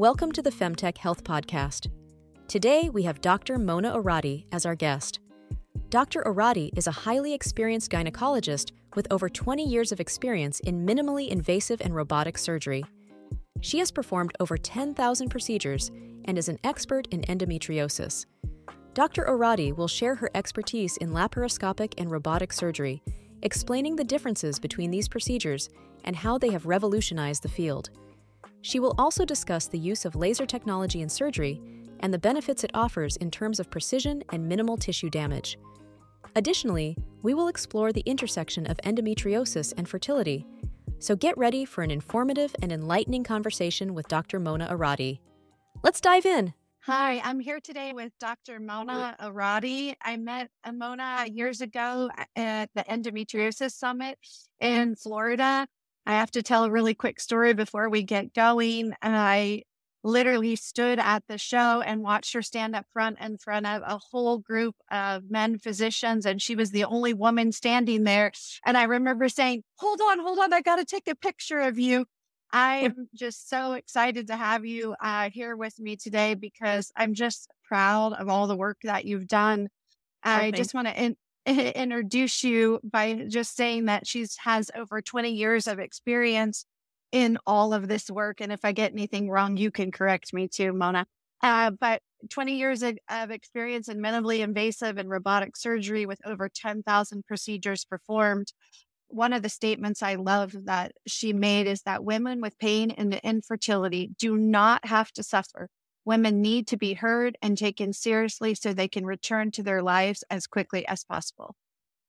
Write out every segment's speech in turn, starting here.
Welcome to the Femtech Health Podcast. Today we have Dr. Mona Orady as our guest. Dr. Orady is a highly experienced gynecologist with over 20 years of experience in minimally invasive and robotic surgery. She has performed over 10,000 procedures and is an expert in endometriosis. Dr. Orady will share her expertise in laparoscopic and robotic surgery, explaining the differences between these procedures and how they have revolutionized the field. She will also discuss the use of laser technology in surgery and the benefits it offers in terms of precision and minimal tissue damage. Additionally, we will explore the intersection of endometriosis and fertility. So get ready for an informative and enlightening conversation with Dr. Mona Orady. Let's dive in. Hi, I'm here today with Dr. Mona Orady. I met uh, Mona years ago uh, at the Endometriosis Summit in Florida. I have to tell a really quick story before we get going. And I literally stood at the show and watched her stand up front in front of a whole group of men physicians. And she was the only woman standing there. And I remember saying, Hold on, hold on, I got to take a picture of you. I am just so excited to have you uh, here with me today because I'm just proud of all the work that you've done. Oh, I just want to introduce you by just saying that she has over 20 years of experience in all of this work. And if I get anything wrong, you can correct me too, Mona. Uh, but 20 years of, of experience in minimally invasive and robotic surgery with over 10,000 procedures performed. One of the statements I love that she made is that women with pain and infertility do not have to suffer Women need to be heard and taken seriously so they can return to their lives as quickly as possible.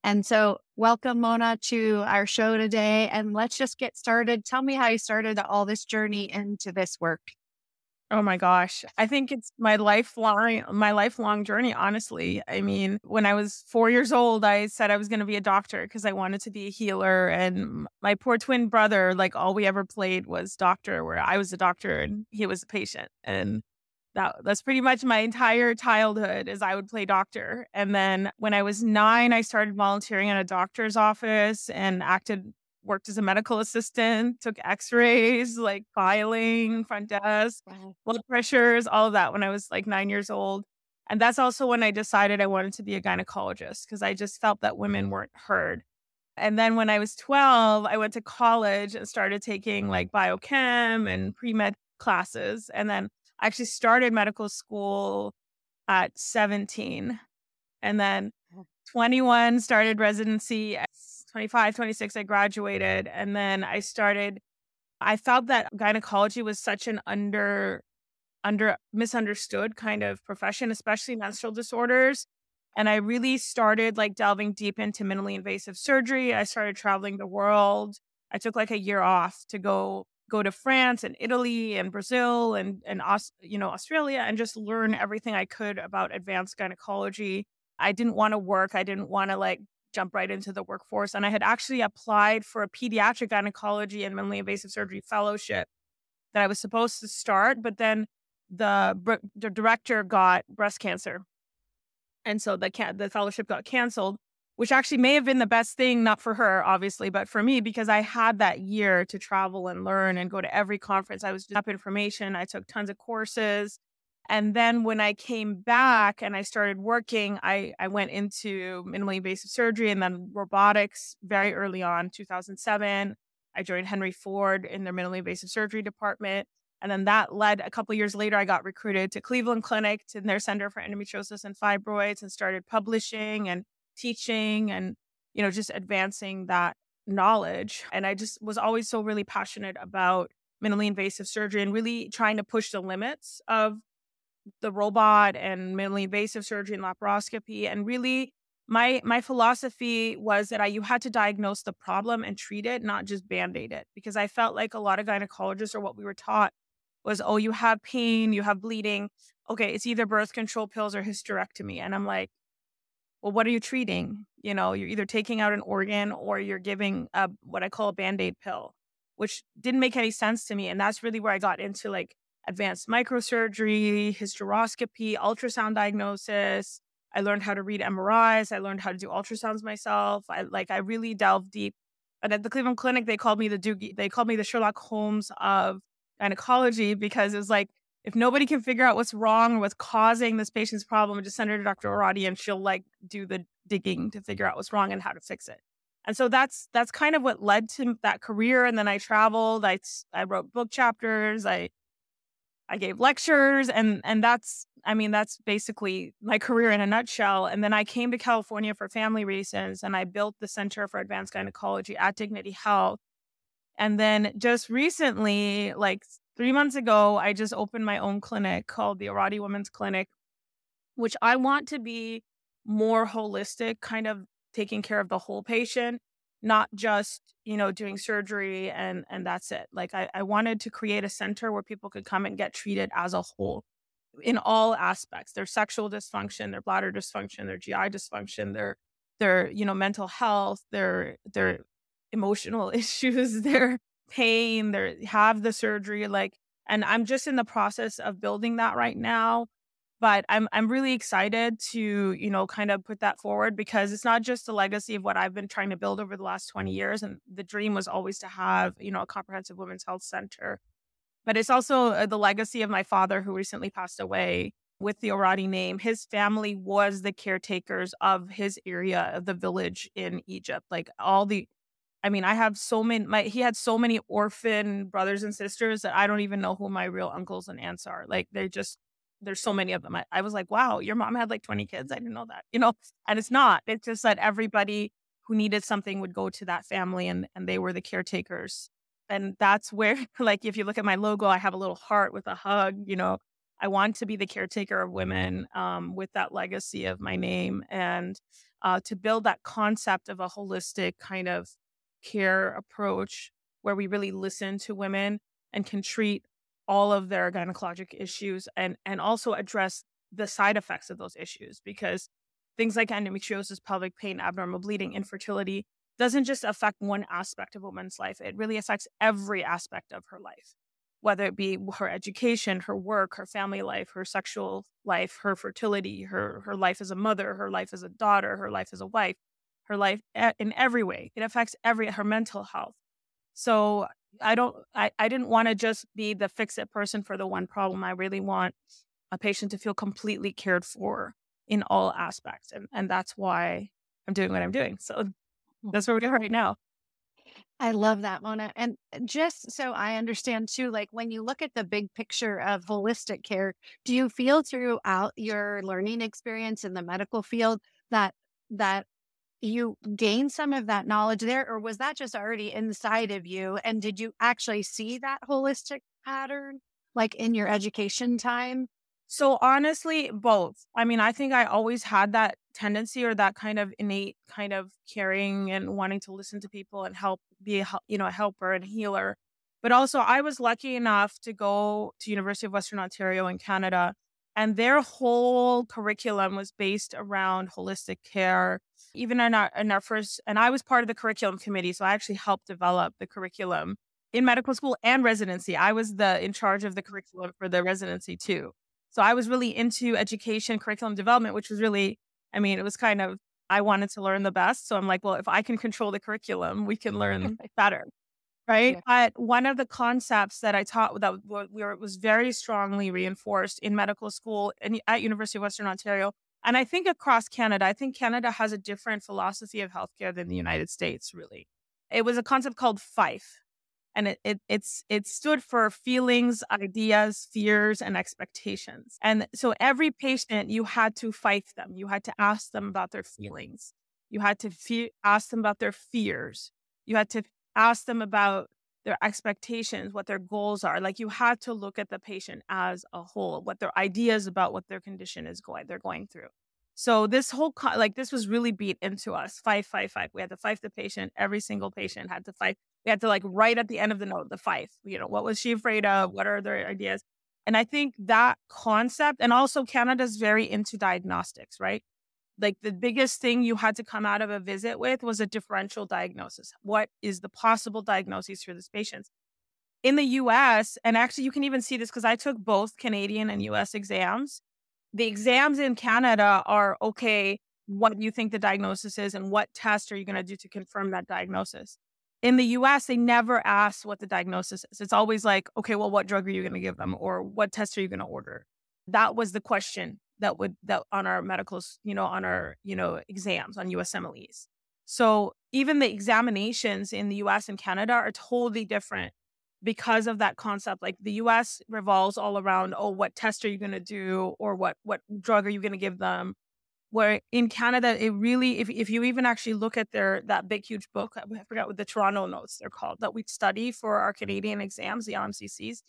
And so, welcome, Mona, to our show today. And let's just get started. Tell me how you started all this journey into this work. Oh my gosh. I think it's my lifelong my lifelong journey honestly. I mean, when I was 4 years old, I said I was going to be a doctor because I wanted to be a healer and my poor twin brother like all we ever played was doctor where I was a doctor and he was a patient. And that that's pretty much my entire childhood is I would play doctor. And then when I was 9, I started volunteering in a doctor's office and acted worked as a medical assistant, took x-rays, like filing, front desk, wow. blood pressures, all of that when I was like 9 years old. And that's also when I decided I wanted to be a gynecologist because I just felt that women weren't heard. And then when I was 12, I went to college and started taking like biochem and pre-med classes. And then I actually started medical school at 17 and then 21 started residency at 25 26 i mm-hmm. graduated and then i started i felt that gynecology was such an under under misunderstood kind of profession especially menstrual disorders and i really started like delving deep into minimally invasive surgery i started traveling the world i took like a year off to go go to France and Italy and Brazil and and you know Australia and just learn everything I could about advanced gynecology. I didn't want to work. I didn't want to like jump right into the workforce. And I had actually applied for a pediatric gynecology and minimally invasive surgery fellowship that I was supposed to start, but then the the director got breast cancer, and so the the fellowship got canceled which actually may have been the best thing, not for her, obviously, but for me, because I had that year to travel and learn and go to every conference. I was up information. I took tons of courses. And then when I came back and I started working, I, I went into minimally invasive surgery and then robotics very early on, 2007. I joined Henry Ford in their minimally invasive surgery department. And then that led a couple years later, I got recruited to Cleveland Clinic to their Center for Endometriosis and Fibroids and started publishing and teaching and, you know, just advancing that knowledge. And I just was always so really passionate about minimally invasive surgery and really trying to push the limits of the robot and minimally invasive surgery and laparoscopy. And really, my my philosophy was that I you had to diagnose the problem and treat it, not just band-aid it. Because I felt like a lot of gynecologists or what we were taught was, oh, you have pain, you have bleeding. Okay, it's either birth control pills or hysterectomy. And I'm like, well, what are you treating? You know, you're either taking out an organ or you're giving a, what I call a band aid pill, which didn't make any sense to me. And that's really where I got into like advanced microsurgery, hysteroscopy, ultrasound diagnosis. I learned how to read MRIs. I learned how to do ultrasounds myself. I like, I really delved deep. And at the Cleveland Clinic, they called me the Doogie, they called me the Sherlock Holmes of gynecology because it was like if nobody can figure out what's wrong or what's causing this patient's problem, just send her to Dr. Orady and she'll like do the digging to figure out what's wrong and how to fix it. And so that's that's kind of what led to that career. And then I traveled. I I wrote book chapters. I I gave lectures, and and that's I mean that's basically my career in a nutshell. And then I came to California for family reasons, and I built the Center for Advanced Gynecology at Dignity Health. And then just recently, like three months ago, I just opened my own clinic called the Orady Women's Clinic, which I want to be more holistic, kind of taking care of the whole patient, not just, you know, doing surgery and and that's it. Like I, I wanted to create a center where people could come and get treated as a whole in all aspects their sexual dysfunction their bladder dysfunction their gi dysfunction their their you know mental health their their emotional issues their pain their have the surgery like and i'm just in the process of building that right now but I'm I'm really excited to, you know, kind of put that forward because it's not just a legacy of what I've been trying to build over the last 20 years and the dream was always to have, you know, a comprehensive women's health center. But it's also uh, the legacy of my father who recently passed away with the Orady name. His family was the caretakers of his area of the village in Egypt. Like all the I mean, I have so many my he had so many orphan brothers and sisters that I don't even know who my real uncles and aunts are. Like they just there's so many of them. I, I was like, wow, your mom had like 20 kids. I didn't know that, you know, and it's not. It's just that everybody who needed something would go to that family and, and they were the caretakers. And that's where, like, if you look at my logo, I have a little heart with a hug, you know, I want to be the caretaker of women um, with that legacy of my name and uh, to build that concept of a holistic kind of care approach where we really listen to women and can treat all of their gynecologic issues and and also address the side effects of those issues because things like endometriosis, pelvic pain, abnormal bleeding, infertility doesn't just affect one aspect of a woman's life. It really affects every aspect of her life, whether it be her education, her work, her family life, her sexual life, her fertility, her her life as a mother, her life as a daughter, her life as a wife, her life in every way. It affects every her mental health. So I don't I, I didn't want to just be the fix it person for the one problem. I really want a patient to feel completely cared for in all aspects. And and that's why I'm doing what I'm doing. So hmm. that's where we are right now. I love that, Mona. And just so I understand too, like when you look at the big picture of holistic care, do you feel throughout your learning experience in the medical field that that you gain some of that knowledge there, or was that just already inside of you? And did you actually see that holistic pattern like in your education time? So, honestly, both. I mean, I think I always had that tendency or that kind of innate kind of caring and wanting to listen to people and help be a, you know a helper and healer but also i was lucky enough to go to university of western ontario in canada and their whole curriculum was based around holistic care even in our in our first and i was part of the curriculum committee so i actually helped develop the curriculum in medical school and residency. I was the in charge of the curriculum for the residency too. So i was really into education curriculum development which was really i mean it was kind of i wanted to learn the best so i'm like well if i can control the curriculum we can learn better right? Yeah. But one of the concepts that I taught that was very strongly reinforced in medical school and at University of Western Ontario, and I think across Canada, I think Canada has a different philosophy of healthcare than the United States. Really, it was a concept called FIFE, and it, it it's it stood for feelings, ideas, fears, and expectations. And so every patient, you had to fife them. You had to ask them about their feelings. You had to fe- ask them about their fears. You had to ask them about their expectations, what their goals are. Like you have to look at the patient as a whole, what their ideas about what their condition is going, they're going through. So this whole like this was really beat into us. Five, five, five. We had to fight the patient. Every single patient had to fight. We had to like write at the end of the note the five. You know, what was she afraid of? What are their ideas? And I think that concept, and also Canada's very into diagnostics, right? Like the biggest thing you had to come out of a visit with was a differential diagnosis. What is the possible diagnosis for this patient? In the US, and actually you can even see this because I took both Canadian and US exams. The exams in Canada are okay, what do you think the diagnosis is and what test are you going to do to confirm that diagnosis? in the US, they never ask what the diagnosis is. It's always like, okay, well, what drug are you going to give them or what test are you going to order? That was the question that would, that on our medicals, you know, on our, you know, exams on USMLEs. So even the examinations in the US and Canada are totally different because of that concept. Like the US revolves all around, oh, what test are you going to do or what, what drug are you going to give them? where in Canada, it really, if, if you even actually look at their, that big, huge book, I forgot what the Toronto notes they're called, that we study for our mm. Canadian exams, the RMCCs,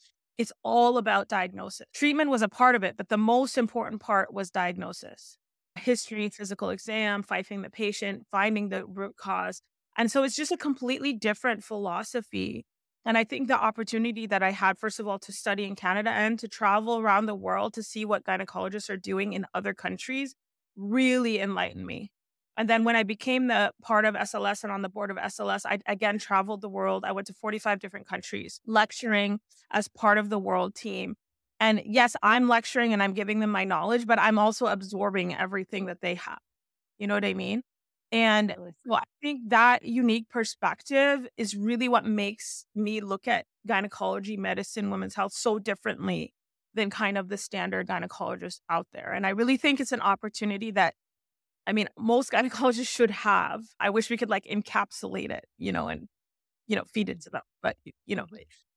it's all about diagnosis. Treatment was a part of it, but the most important part was diagnosis. History, physical exam, fifing the patient, finding the root cause. And so it's just a completely different philosophy. And I think the opportunity that I had, first of all, to study in Canada and to travel around the world to see what gynecologists are doing in other countries really enlightened me. And then when I became the part of SLS and on the board of SLS, I again traveled the world. I went to 45 different countries lecturing as part of the world team. And yes, I'm lecturing and I'm giving them my knowledge, but I'm also absorbing everything that they have. You know what I mean? And well, I think that unique perspective is really what makes me look at gynecology, medicine, women's health so differently than kind of the standard gynecologist out there. And I really think it's an opportunity that, I mean, most gynecologists should have. I wish we could like encapsulate it, you know, and, you know, feed it mm-hmm. to them. But, you know,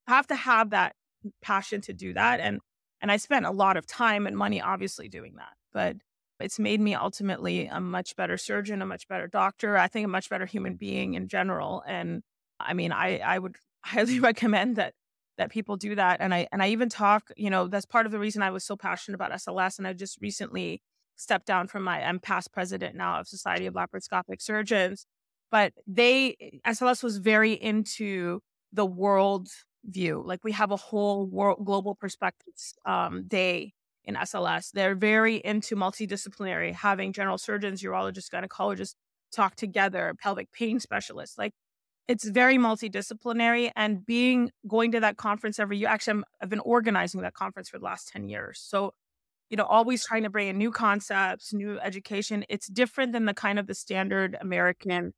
have to have that passion to do that. And, and I spent a lot of time and money obviously doing that. But it's made me ultimately a much better surgeon, a much better doctor, I think a much better human being in general. And I mean, I, I would highly recommend that that people do that and i and i even talk you know that's part of the reason i was so passionate about sls and i just recently stepped down from my i'm past president now of society of laparoscopic surgeons but they sls was very into the world view like we have a whole world global perspectives um, day in sls they're very into multidisciplinary having general surgeons urologists gynecologists talk together pelvic pain specialists like it's very multidisciplinary and being going to that conference every year actually i have been organizing that conference for the last 10 years so you know always trying to bring in new concepts new education it's different than the kind of the standard american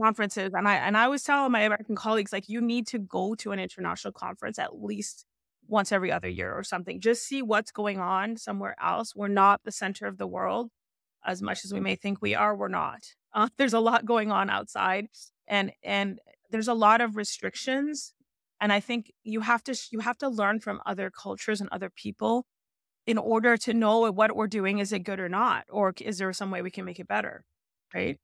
conferences and i and i always tell my american colleagues like you need to go to an international conference at least once every other year or something. Just see what's going on somewhere else. We're not the center of the world as much as we may think we are we're not. Uh, there's a lot going on outside and and there's a lot of restrictions and i think you have to you have to learn from other cultures and other people in order to know what we're doing is it good or not or is there some way we can make it better right?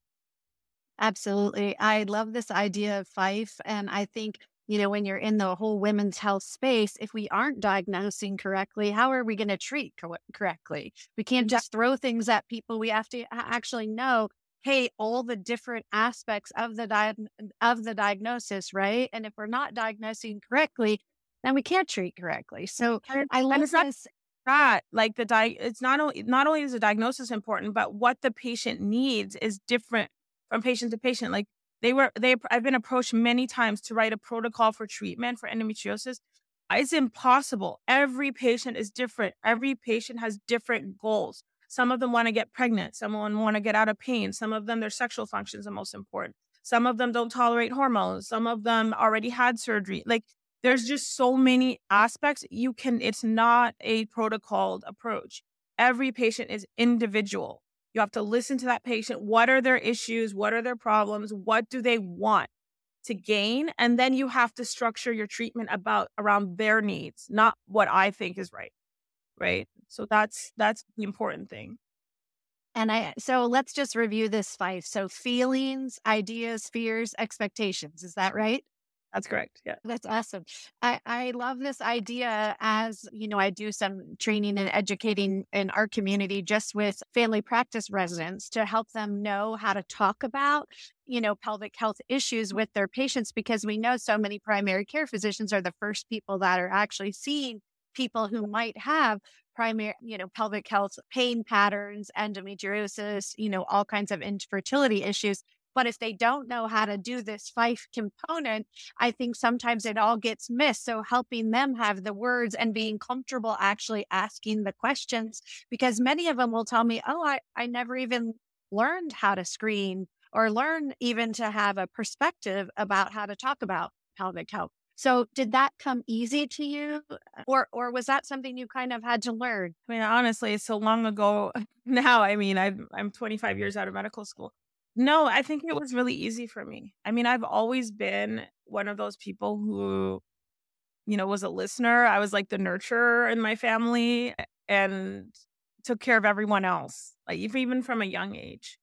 Absolutely i love this idea of fife and i think you know when you're in the whole women's health space if we aren't diagnosing correctly how are we going to treat co- correctly? We can't just throw things at people we have to actually know hey all the different aspects of the di- of the diagnosis right? And if we're not diagnosing correctly then we can't treat correctly. So i love this that like the di- it's not only not only is the diagnosis important but what the patient needs is different from patient to patient like they were they i've been approached many times to write a protocol for treatment for endometriosis it's impossible every patient is different every patient has different goals some of them want to get pregnant. Some want to get out of pain. Some of them, their sexual functions are most important. Some of them don't tolerate hormones. Some of them already had surgery. Like there's just so many aspects. You can, it's not a protocoled approach. Every patient is individual. You have to listen to that patient. What are their issues? What are their problems? What do they want to gain? And then you have to structure your treatment about around their needs, not what I think is right right? So that's that's the important thing. And I so let's just review this five. So feelings, ideas, fears, expectations. Is that right? That's correct. Yeah. That's awesome. I, I love this idea as, you know, I do some training and educating in our community just with family practice residents to help them know how to talk about, you know, pelvic health issues with their patients because we know so many primary care physicians are the first people that are actually seeing people who might have primary, you know, pelvic health pain patterns, endometriosis, you know, all kinds of infertility issues. But if they don't know how to do this five component, I think sometimes it all gets missed. So helping them have the words and being comfortable actually asking the questions, because many of them will tell me, Oh, I, I never even learned how to screen or learn even to have a perspective about how to talk about pelvic health. So did that come easy to you or or was that something you kind of had to learn? I mean honestly, so long ago now. I mean, I'm I'm 25 years out of medical school. No, I think it was really easy for me. I mean, I've always been one of those people who you know, was a listener. I was like the nurturer in my family and took care of everyone else, like even from a young age.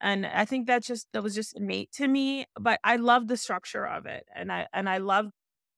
And I think that just that was just innate to me. But I love the structure of it, and I and I love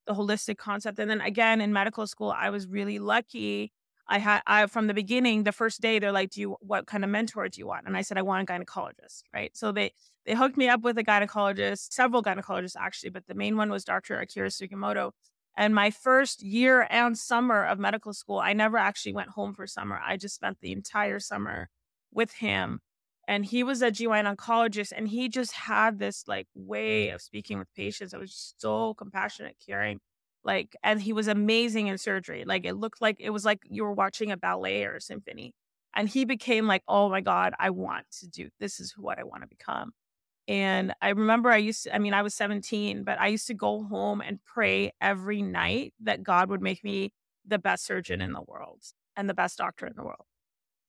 the holistic concept. And then again in medical school, I was really lucky. I had I from the beginning, the first day, they're like, "Do you what kind of mentor do you want?" And I said, "I want a gynecologist." Right. So they they hooked me up with a gynecologist, several gynecologists actually, but the main one was Dr. Akira Sugimoto. And my first year and summer of medical school, I never actually went home for summer. I just spent the entire summer with him. And he was a GYN oncologist, and he just had this like way mm. of speaking with patients. It was so compassionate, caring. Like, and he was amazing in surgery. Like, it looked like it was like you were watching a ballet or a symphony. And he became like, oh my God, I want to do this is what I want to become. And I remember I used to, I mean, I was 17, but I used to go home and pray every night that God would make me the best surgeon in the world and the best doctor in the world.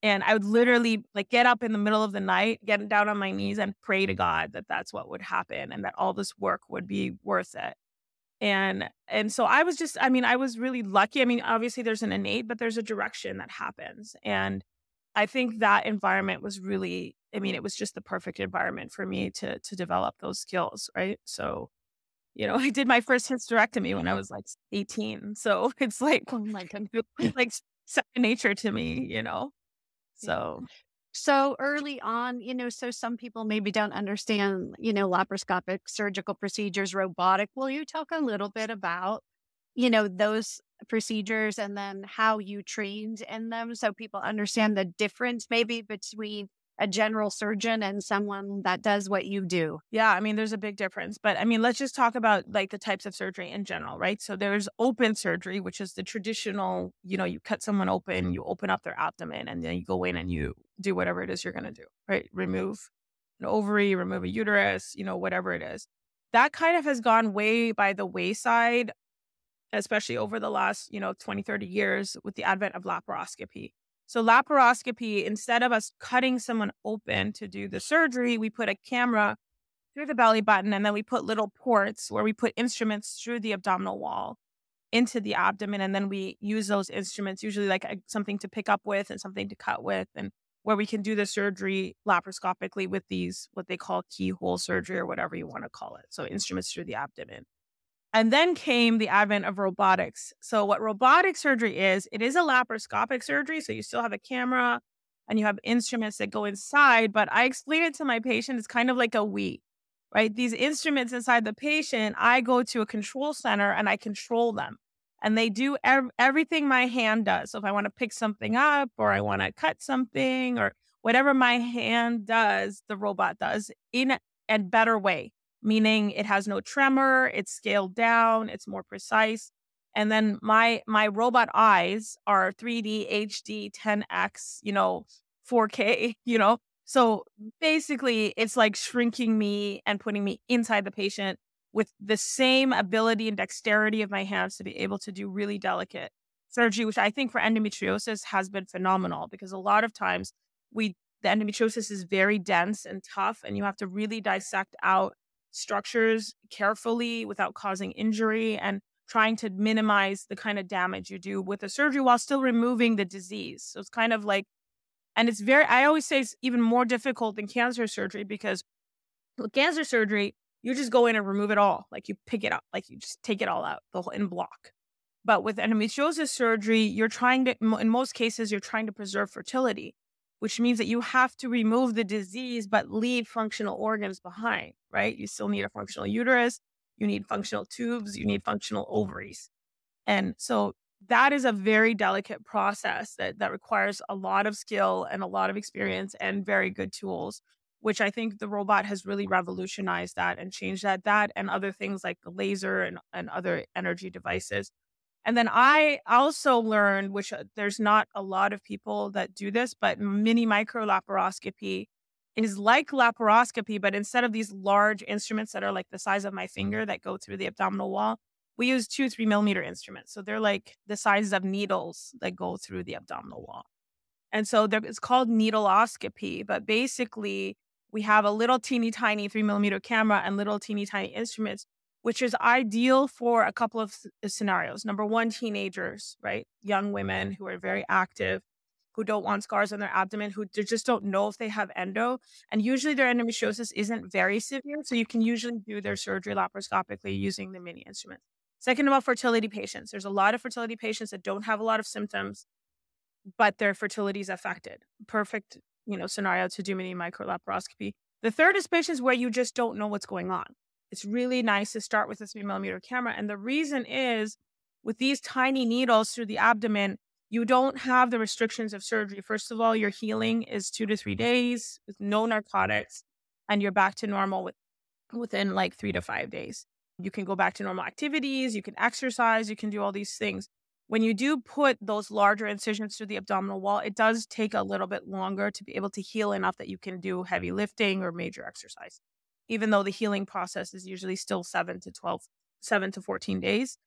And I would literally like get up in the middle of the night, get down on my knees and pray to God that that's what would happen and that all this work would be worth it. And and so I was just I mean I was really lucky. I mean obviously there's an innate but there's a direction that happens. And I think that environment was really I mean, it was just the perfect environment for me to to develop those skills, right? So, you know, I did my first hysterectomy when I was like 18. So it's like, oh my god, like second nature to me, you know. So so early on, you know, so some people maybe don't understand, you know, laparoscopic surgical procedures, robotic. Will you talk a little bit about, you know, those procedures and then how you trained in them so people understand the difference maybe between a general surgeon and someone that does what you do. Yeah, I mean, there's a big difference. But I mean, let's just talk about like the types of surgery in general, right? So there's open surgery, which is the traditional, you know, you cut someone open, mm-hmm. you open up their abdomen, and then you go in and you do whatever it is you're going to do, right? Remove an ovary, remove a uterus, you know, whatever it is. That kind of has gone way by the wayside, especially over the last, you know, 20, 30 years with the advent of laparoscopy. So laparoscopy, instead of us cutting someone open to do the surgery, we put a camera through the belly button and then we put little ports where we put instruments through the abdominal wall into the abdomen and then we use those instruments usually like something to pick up with and something to cut with and where we can do the surgery laparoscopically with these what they call keyhole surgery or whatever you want to call it so instruments through the abdomen and then came the advent of robotics. So, what robotic surgery is, it is a laparoscopic surgery. So, you still have a camera and you have instruments that go inside. But I explain it to my patient, it's kind of like a Wii, right? These instruments inside the patient, I go to a control center and I control them. And they do ev- everything my hand does. So, if I want to pick something up or I want to cut something or whatever my hand does, the robot does in a better way meaning it has no tremor, it's scaled down, it's more precise. And then my my robot eyes are 3D, HD, 10x, you know, 4K, you know. So basically, it's like shrinking me and putting me inside the patient with the same ability and dexterity of my hands to be able to do really delicate surgery, which I think for endometriosis has been phenomenal because a lot of times we the endometriosis is very dense and tough, and you have to really dissect out structures carefully without causing injury and trying to minimize the kind of damage you do with a surgery while still removing the disease. So it's kind of like, and it's very, I always say it's even more difficult than cancer surgery because with cancer surgery, you just go in and remove it all. Like you pick it up, like you just take it all out the whole en bloc. But with endometriosis surgery, you're trying to, in most cases, you're trying to preserve fertility which means that you have to remove the disease but leave functional organs behind, right? You still need a functional uterus, you need functional tubes, you need functional ovaries. And so that is a very delicate process that, that requires a lot of skill and a lot of experience and very good tools, which I think the robot has really revolutionized that and changed that. That and other things like the laser and, and other energy devices and then I also learned, which uh, there's not a lot of people that do this, but mini micro laparoscopy is like laparoscopy, but instead of these large instruments that are like the size of my finger that go through the abdominal wall, we use two, three millimeter instruments. So they're like the size of needles that go through the abdominal wall. And so it's called needleoscopy, but basically we have a little teeny tiny three millimeter camera and little teeny tiny instruments, which is ideal for a couple of uh, scenarios. Number one, teenagers, right? Young women mm-hmm. who are very active, who don't want scars on their abdomen, who just don't know if they have endo. And usually their endometriosis isn't very severe. So you can usually do their surgery laparoscopically using the mini instrument. Second, about fertility patients. There's a lot of fertility patients that don't have a lot of symptoms but their fertility is affected. Perfect, you know, scenario to do mini micro laparoscopy. The third is patients where you just don't know what's going on. It's really nice to start with a three millimeter camera. And the reason is with these tiny needles through the abdomen, you don't have the restrictions of surgery. First of all, your healing is two to three mm-hmm. days with no narcotics, and you're back to normal with, within like three to five days. You can go back to normal activities, you can exercise, you can do all these things when you do put those larger incisions through the abdominal wall, it does take a little bit longer to be able to heal enough that you can do heavy lifting or major exercise. Even though the healing process is usually still seven to 12, seven to 14 days,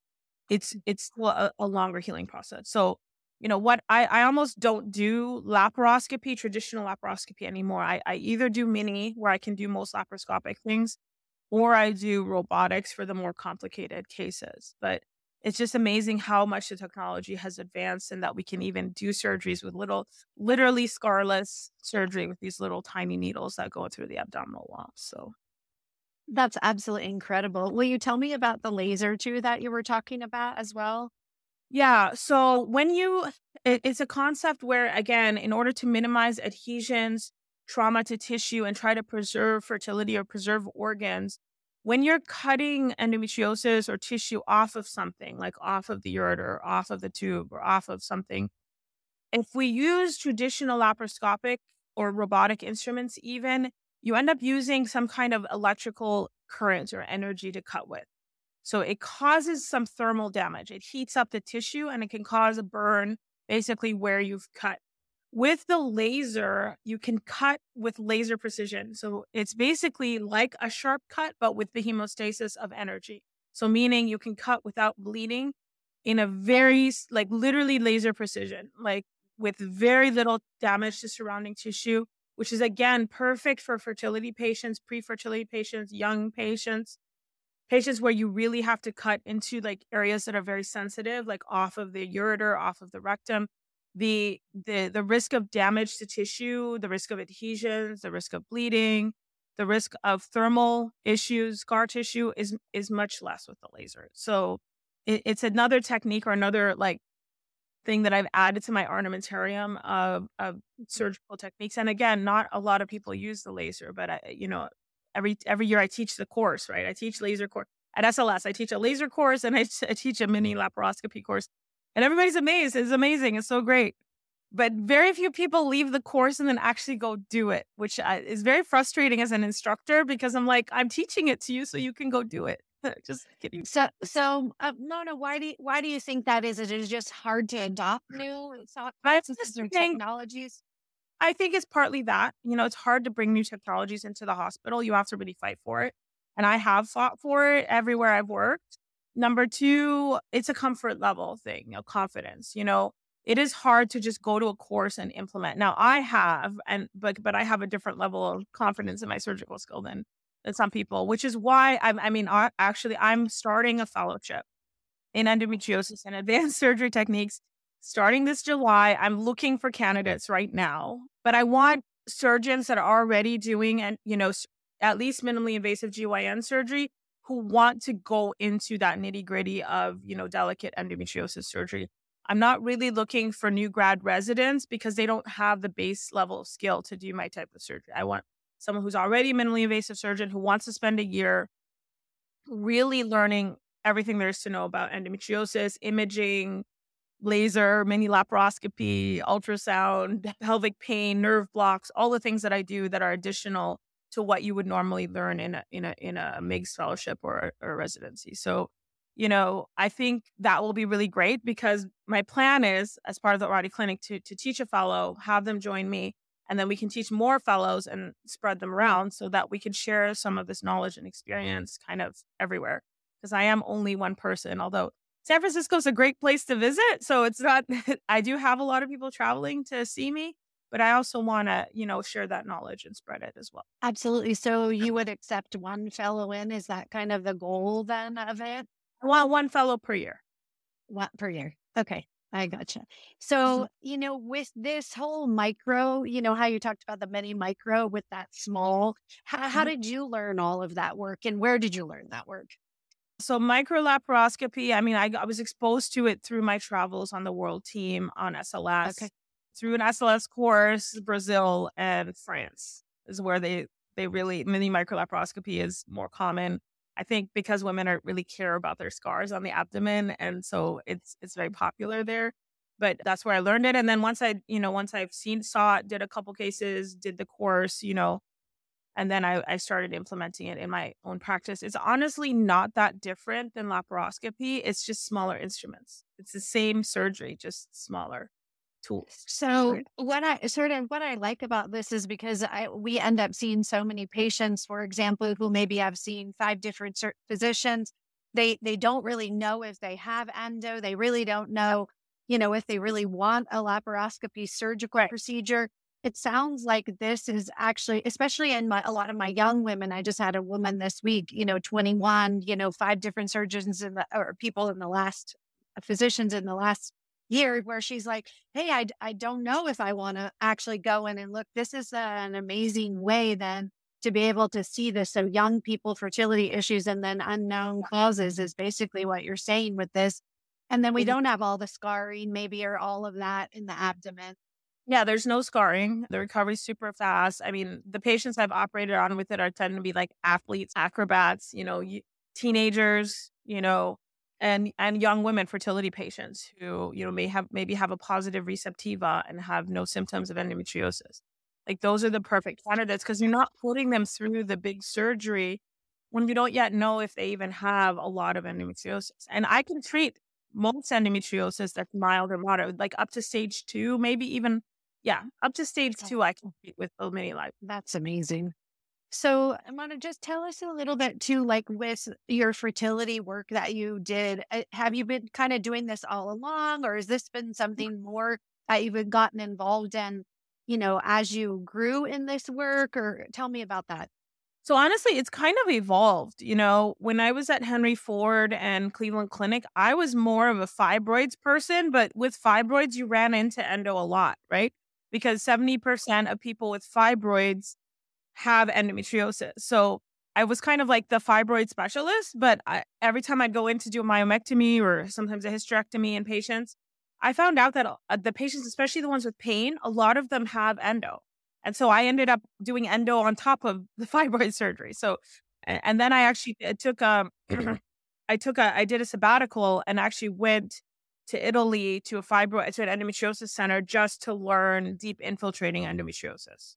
it's it's a, a longer healing process. So, you know what I, I almost don't do laparoscopy, traditional laparoscopy anymore. I, I either do mini where I can do most laparoscopic things, or I do robotics for the more complicated cases. But it's just amazing how much the technology has advanced and that we can even do surgeries with little, literally scarless surgery with these little tiny needles that go through the abdominal wall. So that's absolutely incredible. Will you tell me about the laser too that you were talking about as well? Yeah. So when you, it, it's a concept where, again, in order to minimize adhesions, trauma to tissue, and try to preserve fertility or preserve organs, when you're cutting endometriosis or tissue off of something, like off of the ureter, off of the tube, or off of something, if we use traditional laparoscopic or robotic instruments, even, you end up using some kind of electrical current or energy to cut with. So it causes some thermal damage. It heats up the tissue and it can cause a burn basically where you've cut with the laser, you can cut with laser precision. So it's basically like a sharp cut, but with the hemostasis of energy. So meaning you can cut without bleeding in a very, like literally laser precision, like with very little damage to surrounding tissue, which is again perfect for fertility patients, pre fertility patients, young patients, patients where you really have to cut into like areas that are very sensitive, like off of the ureter, off of the rectum the the the risk of damage to tissue, the risk of adhesions, the risk of bleeding, the risk of thermal issues, scar tissue is is much less with the laser. So it, it's another technique or another like thing that I've added to my armamentarium of of surgical techniques. And again, not a lot of people use the laser, but I, you know, every every year I teach the course, right? I teach laser course at SLS. I teach a laser course and I, I teach a mini laparoscopy course and everybody's amazed. It's amazing. It's so great. But very few people leave the course and then actually go do it, which uh, is very frustrating as an instructor because I'm like, I'm teaching it to you so you can go do it. just kidding. So, so uh, no, no. Why do you, why do you think that is? It is just hard to adopt new or technologies. I think it's partly that. You know, it's hard to bring new technologies into the hospital. You have to really fight for it, and I have fought for it everywhere I've worked. Number two, it's a comfort level thing, you know, confidence. You know, it is hard to just go to a course and implement. Now I have, and but but I have a different level of confidence in my surgical skill than than some people, which is why I'm, I mean, I, actually, I'm starting a fellowship in endometriosis and advanced surgery techniques starting this July. I'm looking for candidates right now, but I want surgeons that are already doing and you know at least minimally invasive GYN surgery who want to go into that nitty gritty of, you know, delicate endometriosis surgery. I'm not really looking for new grad residents because they don't have the base level of skill to do my type of surgery. I want someone who's already a minimally invasive surgeon who wants to spend a year really learning everything there is to know about endometriosis, imaging, laser, mini laparoscopy, mm-hmm. ultrasound, pelvic pain, nerve blocks, all the things that I do that are additional to what you would normally learn in a in a in a MIGS fellowship or, or a residency. So, you know, I think that will be really great because my plan is, as part of the Orady Clinic, to to teach a fellow, have them join me, And then we can teach more fellows and spread them around so that we can share some of this knowledge and experience kind of everywhere. Because I am only one person, although San Francisco is a great place to visit. So it's not, I do have a lot of people traveling to see me, but I also want to, you know, share that knowledge and spread it as well. Absolutely. So you would accept one fellow in? Is that kind of the goal then of it? I want one fellow per year. One per year. Okay. I gotcha. Mm-hmm. So, you know, with this whole micro, you know, how you talked about the mini micro with that small, how, how mm-hmm. did you learn all of that work and where did you learn that work? So microlaparoscopy, I mean, I, I was exposed to it through my travels on the world team on SLS. Okay. Through an SLS course, Brazil and France is where they they really mini microlaparoscopy is more common. I think because women are really care about their scars on the abdomen, and so it's it's very popular there. But that's where I learned it. And then once I, you know, once I've seen saw it, did a couple cases, did the course, you know, and then I, I started implementing it in my own practice. It's honestly not that different than laparoscopy. It's just smaller instruments. It's the same surgery, just smaller tools. So what I sort of what I like about this is because I we end up seeing so many patients, for example, who maybe have seen five different physicians. They they don't really know if they have endo. They really don't know, you know, if they really want a laparoscopy surgical right. procedure it sounds like this is actually, especially in my, a lot of my young women. I just had a woman this week, you know, 21, you know, five different surgeons in the, or people in the last, physicians in the last year where she's like, Hey, I, I don't know if I want to actually go in and look. This is an amazing way then to be able to see this. So young people, fertility issues, and then unknown causes is basically what you're saying with this. And then we mm-hmm. don't have all the scarring, maybe, or all of that in the abdomen. Yeah, there's no scarring. The recovery's super fast. I mean, the patients I've operated on with it are tend to be like athletes, acrobats, you know, teenagers, you know, and and young women fertility patients who, you know, may have maybe have a positive receptiva and have no symptoms of endometriosis. Like those are the perfect candidates because you're not putting them through the big surgery when you don't yet know if they even have a lot of endometriosis. And I can treat most endometriosis that's mild or moderate, like up to stage two, maybe even yeah, up to stage two, I compete with the mini life. That's amazing. So, Mona, just tell us a little bit too, like with your fertility work that you did. Uh, have you been kind of doing this all along, or has this been something more that you've gotten involved in, you know, as you grew in this work? Or tell me about that. So honestly, it's kind of evolved. You know, when I was at Henry Ford and Cleveland Clinic, I was more of a fibroids person, but with fibroids, you ran into endo a lot, right? because 70% of people with fibroids have endometriosis. So I was kind of like the fibroid specialist, but I, every time I'd go in to do a myomectomy or sometimes a hysterectomy in patients, I found out that uh, the patients, especially the ones with pain, a lot of them have endo. And so I ended up doing endo on top of the fibroid surgery. So, and then I actually took um, a, I took a, I did a sabbatical and actually went to Italy to a fibro to an endometriosis center just to learn deep infiltrating endometriosis.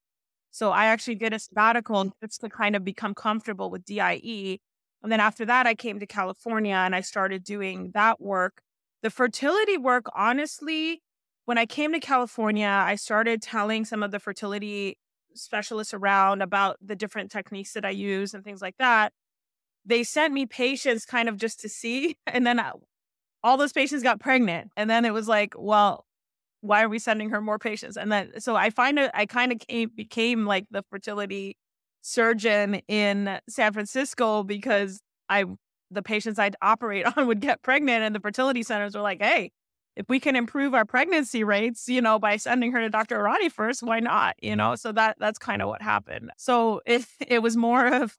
So I actually did a sabbatical just to kind of become comfortable with DIE. And then after that, I came to California and I started doing that work. The fertility work, honestly, when I came to California, I started telling some of the fertility specialists around about the different techniques that I use and things like that. They sent me patients kind of just to see. And then uh, all those patients got pregnant. And then it was like, well, why are we sending her more patients? And then, so I find it, I kind of came, became like the fertility surgeon in San Francisco because I, the patients I'd operate on would get pregnant and the fertility centers were like, hey, if we can improve our pregnancy rates, you know, by sending her to Dr. Orady first, why not? You know, so that that's kind of what happened. So it it was more of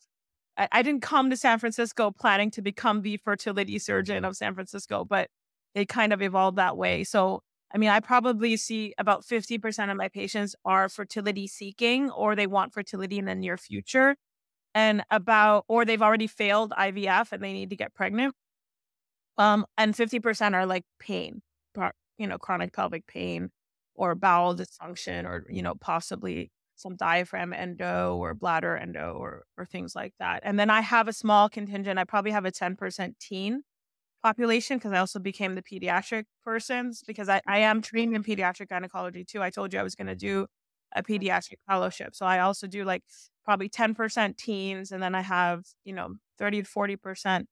I, I didn't come to San Francisco planning to become the fertility surgeon of San Francisco, but it kind of evolved that way. So, I mean, I probably see about 50% of my patients are fertility seeking or they want fertility in the near future. And about, or they've already failed IVF and they need to get pregnant. Um, and 50% are like pain, you know, chronic pelvic pain or bowel dysfunction or, you know, possibly some diaphragm endo or bladder endo or or things like that. And then I have a small contingent. I probably have a 10% teen population because I also became the pediatric persons because I, I am trained in pediatric gynecology too. I told you I was going to do a pediatric fellowship. So I also do like probably 10% teens and then I have, you know, 30 to 40%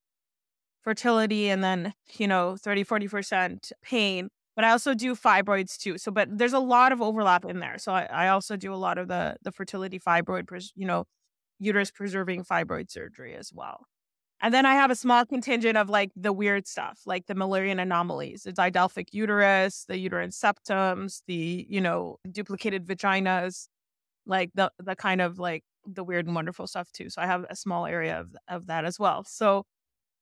fertility and then, you know, 30, 40% pain. But I also do fibroids too. So, but there's a lot of overlap in there. So I, I also do a lot of the the fertility fibroid, you know, uterus preserving fibroid surgery as well. And then I have a small contingent of like the weird stuff, like the Müllerian anomalies, the didelphic uterus, the uterine septums, the, you know, duplicated vaginas, like the the kind of like the weird and wonderful stuff too. So I have a small area of of that as well. So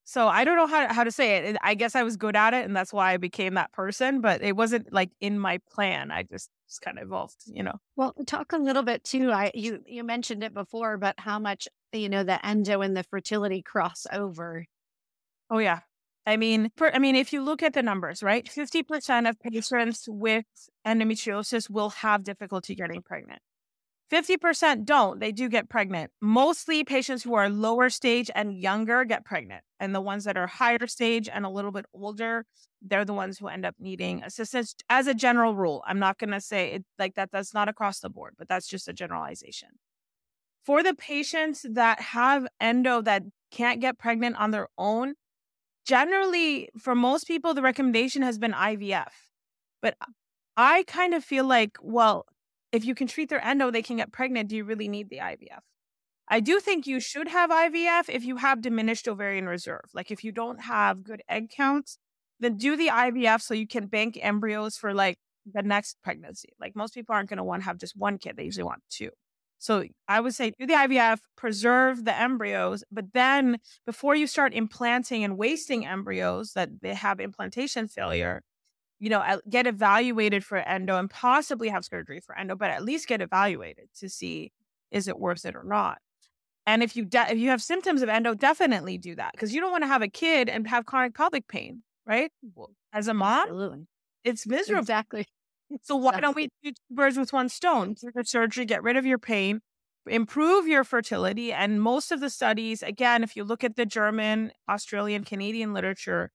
so I don't know how how to say it. I guess I was good at it and that's why I became that person, but it wasn't like in my plan. I just just kind of evolved, you know. Well, talk a little bit too. I you you mentioned it before, but how much you know the endo and the fertility cross over. Oh yeah. I mean, I mean, if you look at the numbers, right, fifty percent of patients with endometriosis will have difficulty getting pregnant. 50% don't. They do get pregnant. Mostly patients who are lower stage and younger get pregnant. And the ones that are higher stage and a little bit older, they're the ones who end up needing assistance as a general rule. I'm not going to say it like that. That's not across the board, but that's just a generalization. For the patients that have endo that can't get pregnant on their own, generally, for most people, the recommendation has been IVF. But I kind of feel like, well, if you can treat their endo, they can get pregnant. Do you really need the IVF? I do think you should have IVF if you have diminished ovarian reserve. Like if you don't have good egg counts, then do the IVF so you can bank embryos for like the next pregnancy. Like most people aren't going to want to have just one kid, they usually want two. So I would say do the IVF, preserve the embryos, but then before you start implanting and wasting embryos that they have implantation failure, you know, get evaluated for endo and possibly have surgery for endo, but at least get evaluated to see is it worth it or not. And if you de- if you have symptoms of endo, definitely do that because you don't want to have a kid and have chronic pelvic pain, right? As a mom, Absolutely. it's miserable. Exactly. So why don't we do two birds with one stone? Do the surgery, get rid of your pain, improve your fertility, and most of the studies, again, if you look at the German, Australian, Canadian literature,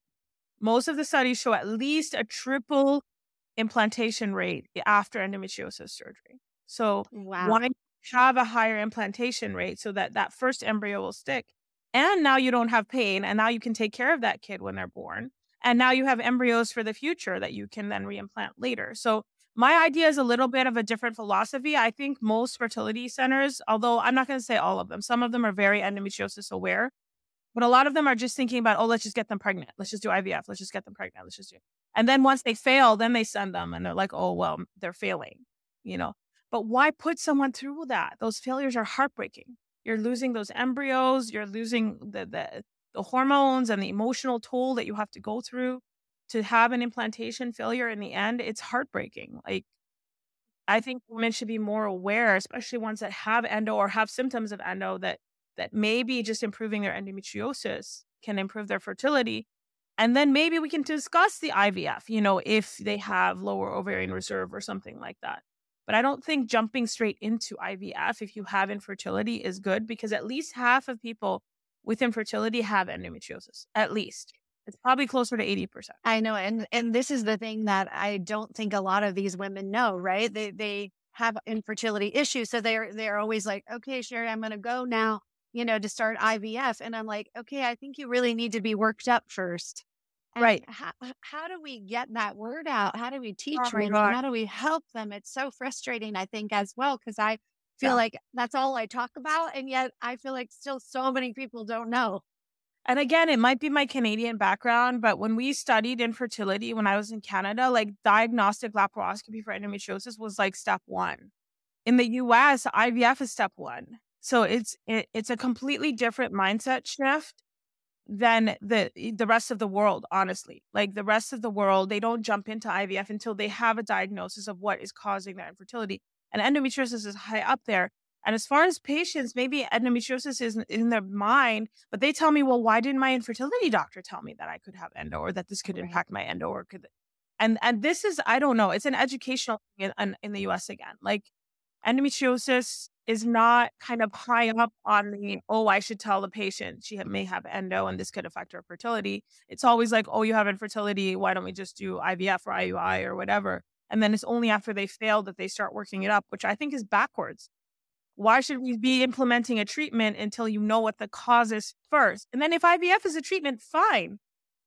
most of the studies show at least a triple implantation rate after endometriosis surgery. So wow. why have a higher implantation rate so that that first embryo will stick? And now you don't have pain, and now you can take care of that kid when they're born. And now you have embryos for the future that you can then reimplant later. So my idea is a little bit of a different philosophy. I think most fertility centers, although I'm not going to say all of them, some of them are very endometriosis aware. But a lot of them are just thinking about, oh, let's just get them pregnant. Let's just do IVF. Let's just get them pregnant. Let's just do. And then once they fail, then they send them and they're like, oh, well, they're failing, you know. But why put someone through that? Those failures are heartbreaking. You're losing those embryos. You're losing the the, the hormones and the emotional toll that you have to go through to have an implantation failure in the end. It's heartbreaking. Like I think women should be more aware, especially ones that have endo or have symptoms of endo, that that maybe just improving their endometriosis can improve their fertility. And then maybe we can discuss the IVF, you know, if they have lower ovarian reserve or something like that. But I don't think jumping straight into IVF if you have infertility is good because at least half of people with infertility have endometriosis, at least. It's probably closer to 80%. I know. And and this is the thing that I don't think a lot of these women know, right? They they have infertility issues. So they're they're always like, okay, Sherry, I'm gonna go now you know, to start IVF. And I'm like, okay, I think you really need to be worked up first. And right. How, how do we get that word out? How do we teach oh women? How do we help them? It's so frustrating, I think, as well, because I feel yeah. like that's all I talk about. And yet I feel like still so many people don't know. And again, it might be my Canadian background, but when we studied infertility when I was in Canada, like diagnostic laparoscopy for endometriosis was like step one. In the US, IVF is step one. So it's it, it's a completely different mindset shift than the the rest of the world honestly like the rest of the world they don't jump into IVF until they have a diagnosis of what is causing their infertility and endometriosis is high up there and as far as patients maybe endometriosis is in their mind but they tell me well why didn't my infertility doctor tell me that I could have endo or that this could impact my endo or could and and this is I don't know it's an educational thing in, in the US again like endometriosis is not kind of high up on the, oh, I should tell the patient she may have endo and this could affect her fertility. It's always like, oh, you have infertility. Why don't we just do IVF or IUI or whatever? And then it's only after they fail that they start working it up, which I think is backwards. Why should we be implementing a treatment until you know what the cause is first? And then if IVF is a treatment, fine.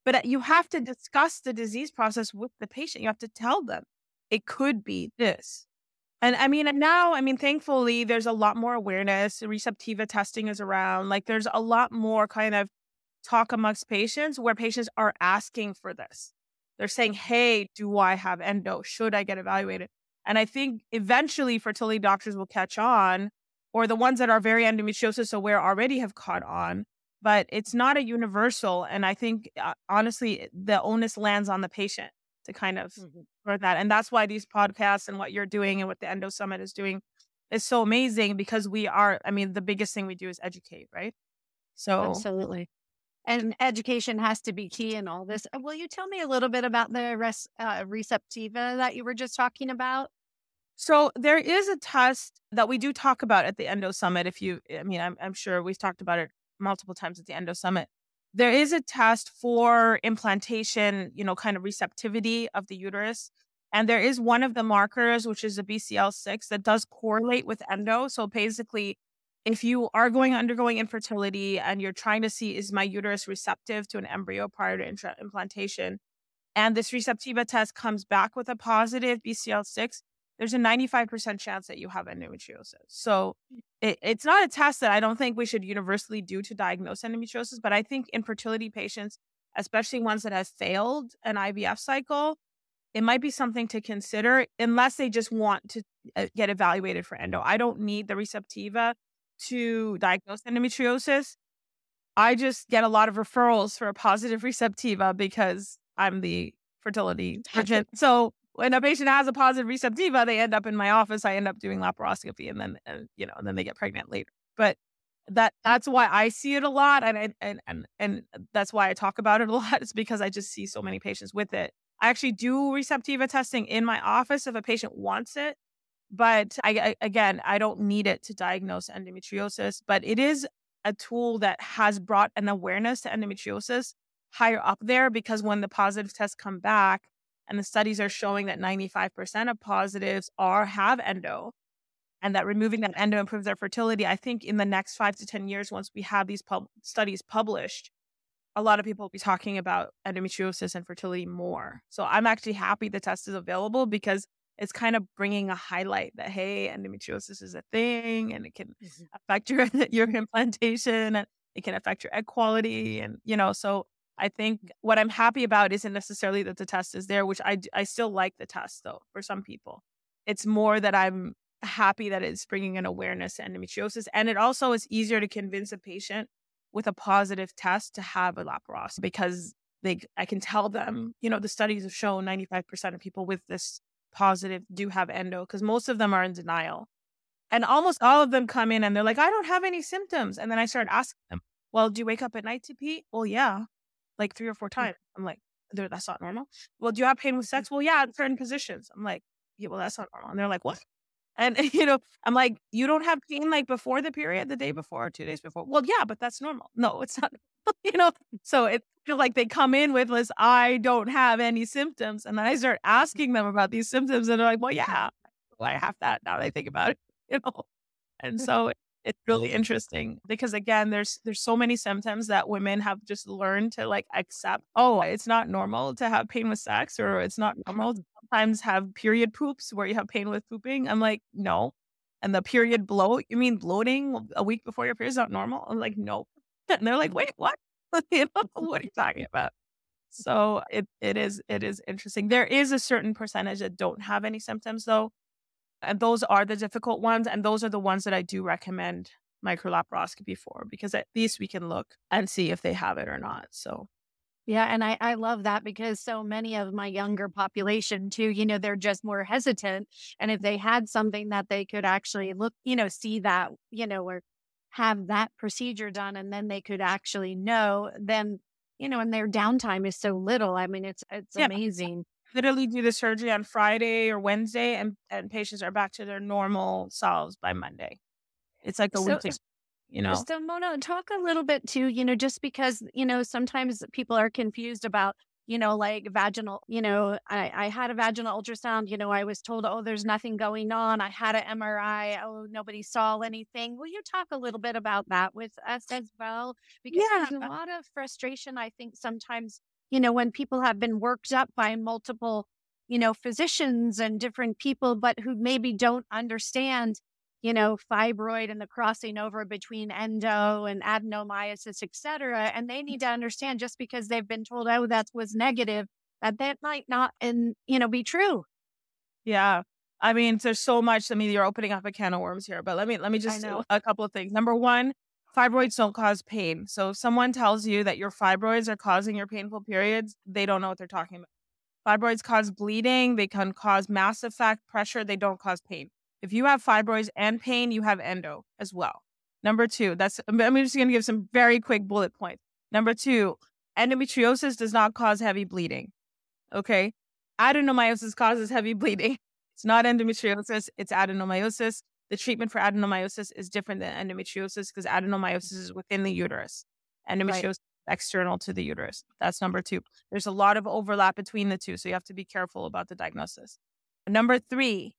But uh, you have to discuss the disease process with the patient. You have to tell them it could be this. And I mean, now, I mean, thankfully, there's a lot more awareness. Receptiva testing is around. Like, there's a lot more kind of talk amongst patients where patients are asking for this. They're saying, hey, do I have endo? Should I get evaluated? And I think eventually fertility doctors will catch on or the ones that are very endometriosis aware already have caught on but it's not a universal and i think uh, honestly the onus lands on the patient to kind of mm-hmm. learn that and that's why these podcasts and what you're doing and what the endo summit is doing is so amazing because we are i mean the biggest thing we do is educate right so absolutely and education has to be key in all this. Uh, will you tell me a little bit about the res, uh, Receptiva that you were just talking about? So there is a test that we do talk about at the Endo Summit. If you, I mean, I'm, I'm sure we've talked about it multiple times at the Endo Summit. There is a test for implantation, you know, kind of receptivity of the uterus. And there is one of the markers, which is a BCL6, that does correlate with endo. So basically, if you are going undergoing infertility and you're trying to see is my uterus receptive to an embryo prior to intra- implantation, and this receptiva test comes back with a positive BCL6, there's a 95% chance that you have endometriosis. So it, it's not a test that I don't think we should universally do to diagnose endometriosis, but I think infertility patients, especially ones that have failed an IVF cycle, it might be something to consider unless they just want to uh, get evaluated for endo. I don't need the Receptiva to diagnose endometriosis. I just get a lot of referrals for a positive Receptiva because I'm the fertility surgeon. so when a patient has a positive receptiva, they end up in my office. I end up doing laparoscopy, and then uh, you know, and then they get pregnant later. But that that's why I see it a lot, and and and and that's why I talk about it a lot. It's because I just see so many patients with it. I actually do receptiva testing in my office if a patient wants it, but I, I again, I don't need it to diagnose endometriosis. But it is a tool that has brought an awareness to endometriosis higher up there because when the positive tests come back and the studies are showing that 95% of positives are have endo and that removing that endo improves their fertility. I think in the next five to 10 years, once we have these pub- studies published, a lot of people will be talking about endometriosis and fertility more. So I'm actually happy the test is available because it's kind of bringing a highlight that hey, endometriosis is a thing and it can mm-hmm. affect your your implantation and it can affect your egg quality and you know so I think what I'm happy about isn't necessarily that the test is there, which I, I still like the test though for some people. It's more that I'm happy that it's bringing an awareness to endometriosis. And it also is easier to convince a patient with a positive test to have a laparoscopy because they, I can tell them, you know, the studies have shown 95% of people with this positive do have endo because most of them are in denial. And almost all of them come in and they're like, I don't have any symptoms. And then I start asking them, well, do you wake up at night to pee? Well, yeah like three or four mm. times. I'm like, that's not normal. Well, do you have pain with sex? Well, yeah, in certain positions. I'm like, yeah, well, that's not normal. And they're like, what? And you know, I'm like, you don't have pain like before the period, the day before, or two days before. Well, yeah, but that's normal. No, it's not. you know, so it feels like they come in with this, I don't have any symptoms, and then I start asking them about these symptoms, and they're like, well, yeah, well, I have that now that I think about it. You know, and mm. so it's really interesting because again there's there's so many symptoms that women have just learned to like accept oh it's not normal to have pain with sex or it's not normal to sometimes have period poops where you have pain with pooping i'm like no and the period bloat you mean bloating a week before your period is not normal? I'm like no and they're like wait what you know, what are you talking about so it it is it is interesting there is a certain percentage that don't have any symptoms though and those are the difficult ones. And those are the ones that I do recommend microlaparoscopy for because at least we can look and see if they have it or not. So yeah, and I, I love that because so many of my younger population too, you know, they're just more hesitant. And if they had something that they could actually look, you know, see that, you know, or have that procedure done and then they could actually know, then, you know, and their downtime is so little. I mean, it's it's yeah. amazing literally do the surgery on Friday or Wednesday, and, and patients are back to their normal selves by Monday. It's like a so, weekly, you know. So, Mona, talk a little bit too, you know, just because, you know, sometimes people are confused about you know, like vaginal, you know, I, I had a vaginal ultrasound, you know, I was told, oh, there's nothing going on. I had an MRI. Oh, nobody saw anything. Will you talk a little bit about that with us as well? Because Yeah. there's a lot of frustration, I think, sometimes, you know, when people have been worked up by multiple, you know, physicians and different people, but who maybe don't understand you know, fibroid and the crossing over between endo and adenomyosis, et cetera. And they need to understand just because they've been told, oh, that was negative, that that might not, and, you know, be true. Yeah. I mean, there's so much. I mean, you're opening up a can of worms here, but let me let me just know. a couple of things. Number one, fibroids don't cause pain. So if someone tells you that your fibroids are causing your painful periods, they don't know what they're talking about. Fibroids cause bleeding, they can cause mass effect pressure, they don't cause pain. If you have fibroids and pain, you have endo as well. Number two, that's I'm just gonna give some very quick bullet points. Number two, endometriosis does not cause heavy bleeding. Okay. Adenomyosis causes heavy bleeding. It's not endometriosis, it's adenomyosis. The treatment for adenomyosis is different than endometriosis because adenomyosis is within the uterus. Endometriosis is external to the uterus. That's number two. There's a lot of overlap between the two, so you have to be careful about the diagnosis. Number three,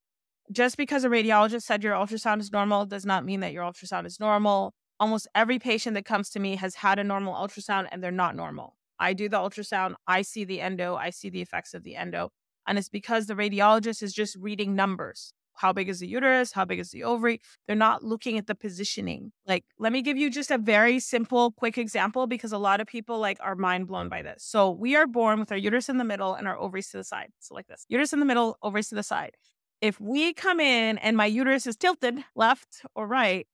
just because a radiologist said your ultrasound is normal does not mean that your ultrasound is normal. Almost every patient that comes to me has had a normal ultrasound and they're not normal. I do the ultrasound, I see the endo, I see the effects of the endo. And it's because the radiologist is just reading numbers. How big is the uterus? How big is the ovary? They're not looking at the positioning. Like, let me give you just a very simple, quick example because a lot of people like are mind blown by this. So we are born with our uterus in the middle and our ovaries to the side. So like this, uterus in the middle, ovaries to the side. If we come in and my uterus is tilted left or right,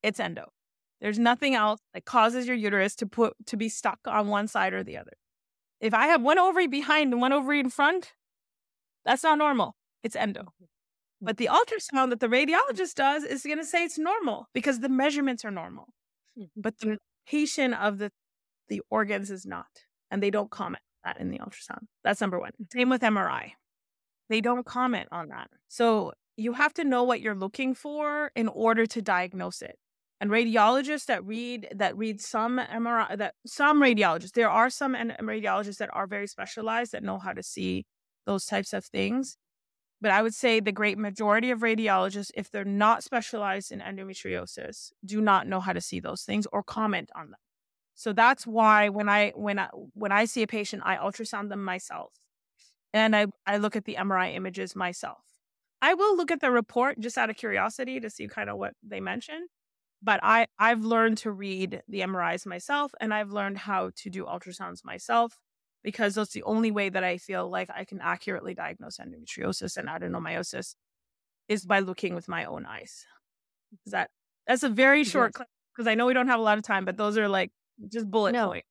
it's endo. There's nothing else that causes your uterus to put to be stuck on one side or the other. If I have one ovary behind and one ovary in front, that's not normal. It's endo. But the hmm. ultrasound that the radiologist does is going to say it's normal because the measurements are normal. Hmm. But the patient of the the organs is not, and they don't comment that in the ultrasound. That's number one. Same with MRI. They don't comment on that. So you have to know what you're looking for in order to diagnose it. And radiologists that read that read some MRI that some radiologists there are some radiologists that are very specialized that know how to see those types of things. But I would say the great majority of radiologists, if they're not specialized in endometriosis, do not know how to see those things or comment on them. So that's why when I when I when I see a patient, I ultrasound them myself. And I, I look at the MRI images myself. I will look at the report just out of curiosity to see kind of what they mentioned. But I, I've learned to read the MRIs myself and I've learned how to do ultrasounds myself because that's the only way that I feel like I can accurately diagnose endometriosis and adenomyosis is by looking with my own eyes. Is that that's a very short because I know we don't have a lot of time, but those are like just bullet No. point.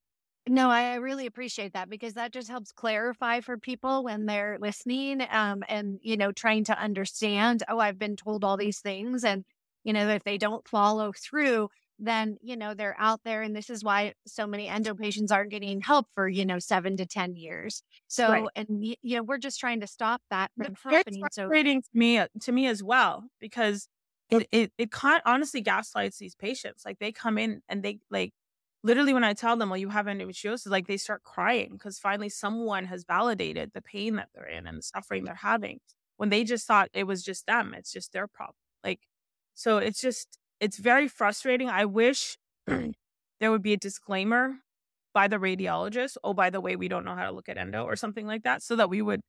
No, I really appreciate that because that just helps clarify for people when they're listening um, and, you know, trying to understand, oh, I've been told all these things. And, you know, if they don't follow through, then, you know, they're out there. And this is why so many endo patients aren't getting help for, you know, seven to 10 years. So, Right. and, you know, we're just trying to stop that from It's happening. So, frustrating to me uh, to me as well because it it it honestly gaslights these patients. Like they come in and they like literally when I tell them, "Well, you have endometriosis," like they start crying because finally someone has validated the pain that they're in and the suffering they're having when they just thought it was just them. It's just their problem. Like so, it's just it's very frustrating. I wish there would be a disclaimer by the radiologist. Oh, by the way, we don't know how to look at endo or something like that, so that we would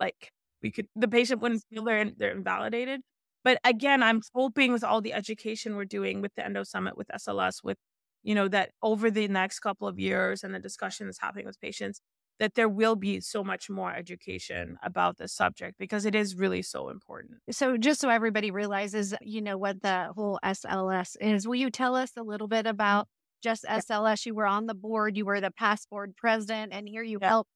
like we could the patient wouldn't feel they're they're invalidated. But again, I'm hoping with all the education we're doing with the Endo Summit, with SLS, with you know that over the next couple of years and the discussion that's happening with patients, that there will be so much more education about this subject because it is really so important. so just so everybody realizes, you know, what the whole SLS is, will you tell us a little bit mm-hmm. about just SLS? You were on the board, you were the past board president, and here you Yeah. help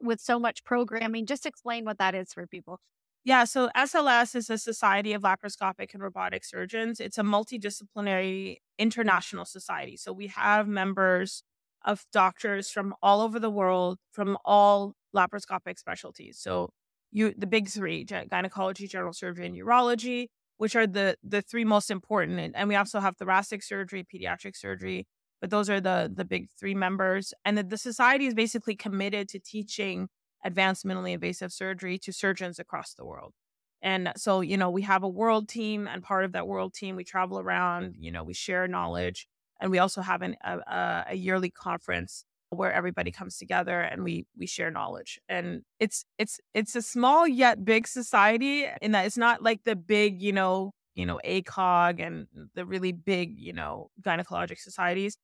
with so much programming. Just explain what that is for people. Yeah, so SLS is a Society of Laparoscopic and Robotic Surgeons. It's a multidisciplinary international society. So we have members of doctors from all over the world, from all laparoscopic specialties. So you the big three, gynecology, general surgery, and urology, which are the the three most important. And, we also have thoracic surgery, pediatric surgery, but those are the the big three members. And the, the society is basically committed to teaching advanced minimally invasive surgery to surgeons across the world. And so, you know, we have a world team, and part of that world team, we travel around, you know, we share knowledge. And we also have an, a, a yearly conference where everybody comes together and we we share knowledge and it's it's it's a small yet big society in that it's not like the big you know you know acog and the really big you know gynecologic societies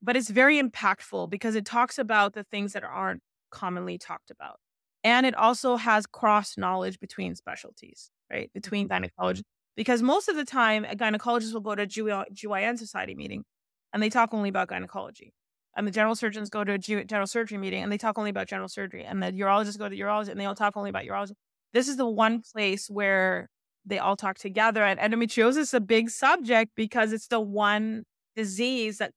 but it's very impactful because it talks about the things that aren't commonly talked about and it also has cross knowledge between specialties right between mm-hmm. gynecologists because most of the time a gynecologist will go to a GYN society meeting and they talk only about gynecology and the general surgeons go to a general surgery meeting and they talk only about general surgery and the urologists go to urology and they all talk only about urology this is the one place where they all talk together and endometriosis is a big subject because it's the one disease that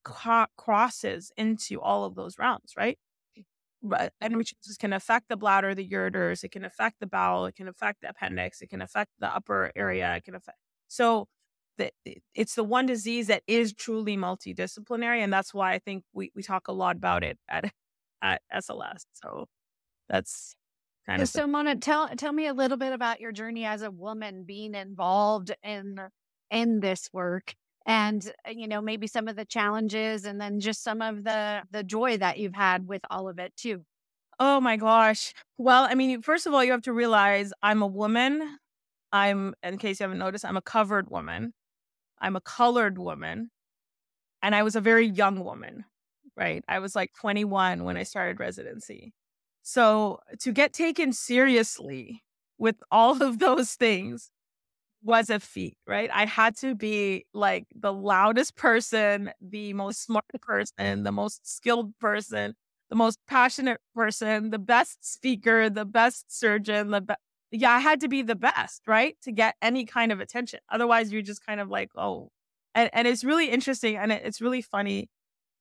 crosses into all of those realms right endometriosis can affect the bladder the ureters it can affect the bowel it can affect the appendix it can affect the upper area it can affect so that it's the one disease that is truly multidisciplinary and that's why i think we, we talk a lot about it at at sls so that's kind of so the- mona tell tell me a little bit about your journey as a woman being involved in in this work and uh, you know maybe some of the challenges and then just some of the the joy that you've had with all of it too. Oh my gosh. Well i mean first of all you have to realize i'm a woman. I'm in case you haven't noticed i'm a covered woman. I'm a colored woman. And I was a very young woman, right? I was like 21 when I started residency. So to get taken seriously with all of those things was a feat, right? I had to be like the loudest person, the most smart person, the most skilled person, the most passionate person, the best speaker, the best surgeon, the be- yeah, I had to be the best, right? To get any kind of attention. Otherwise, you're just kind of like, oh, and, and it's really interesting and it, it's really funny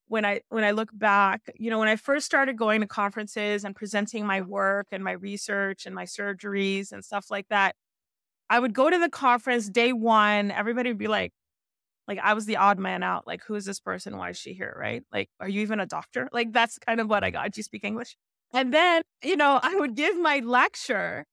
when I when I look back, you know, when I first started going to conferences and presenting my work and my research and my surgeries and stuff like that, I would go to the conference day one. Everybody would be like, like I was the odd man out. Like, who is this person? Why is she here? Right? Like, are you even a doctor? Like, that's kind of what I got. Do you speak English? And then, you know, I would give my lecture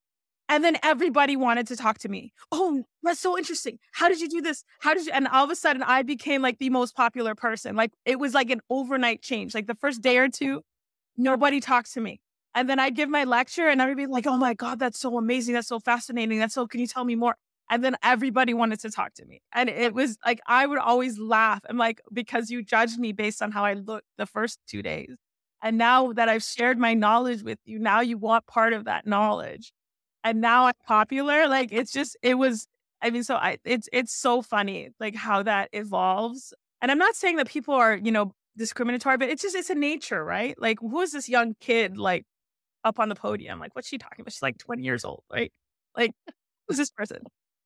and then everybody wanted to talk to me. Oh, that's so interesting. How did you do this? How did you? And all of a sudden, I became like the most popular person. Like it was like an overnight change. Like the first day or two, nobody talked to me. And then I'd give my lecture and everybody like, oh my God, that's so amazing. That's so fascinating. That's so, can you tell me more? And then everybody wanted to talk to me. And it was like, I would always laugh. I'm like, because you judged me based on how I looked the first two days. And now that I've shared my knowledge with you, now you want part of that knowledge and now I'm popular. Like it's just it was I mean, so I it's it's so funny like how that evolves. And I'm not saying that people are, you know, discriminatory, but it's just it's a nature, right? Like who is this young kid like up on the podium? Like what's she talking about? She's like 20 years old, right? Like who's this person?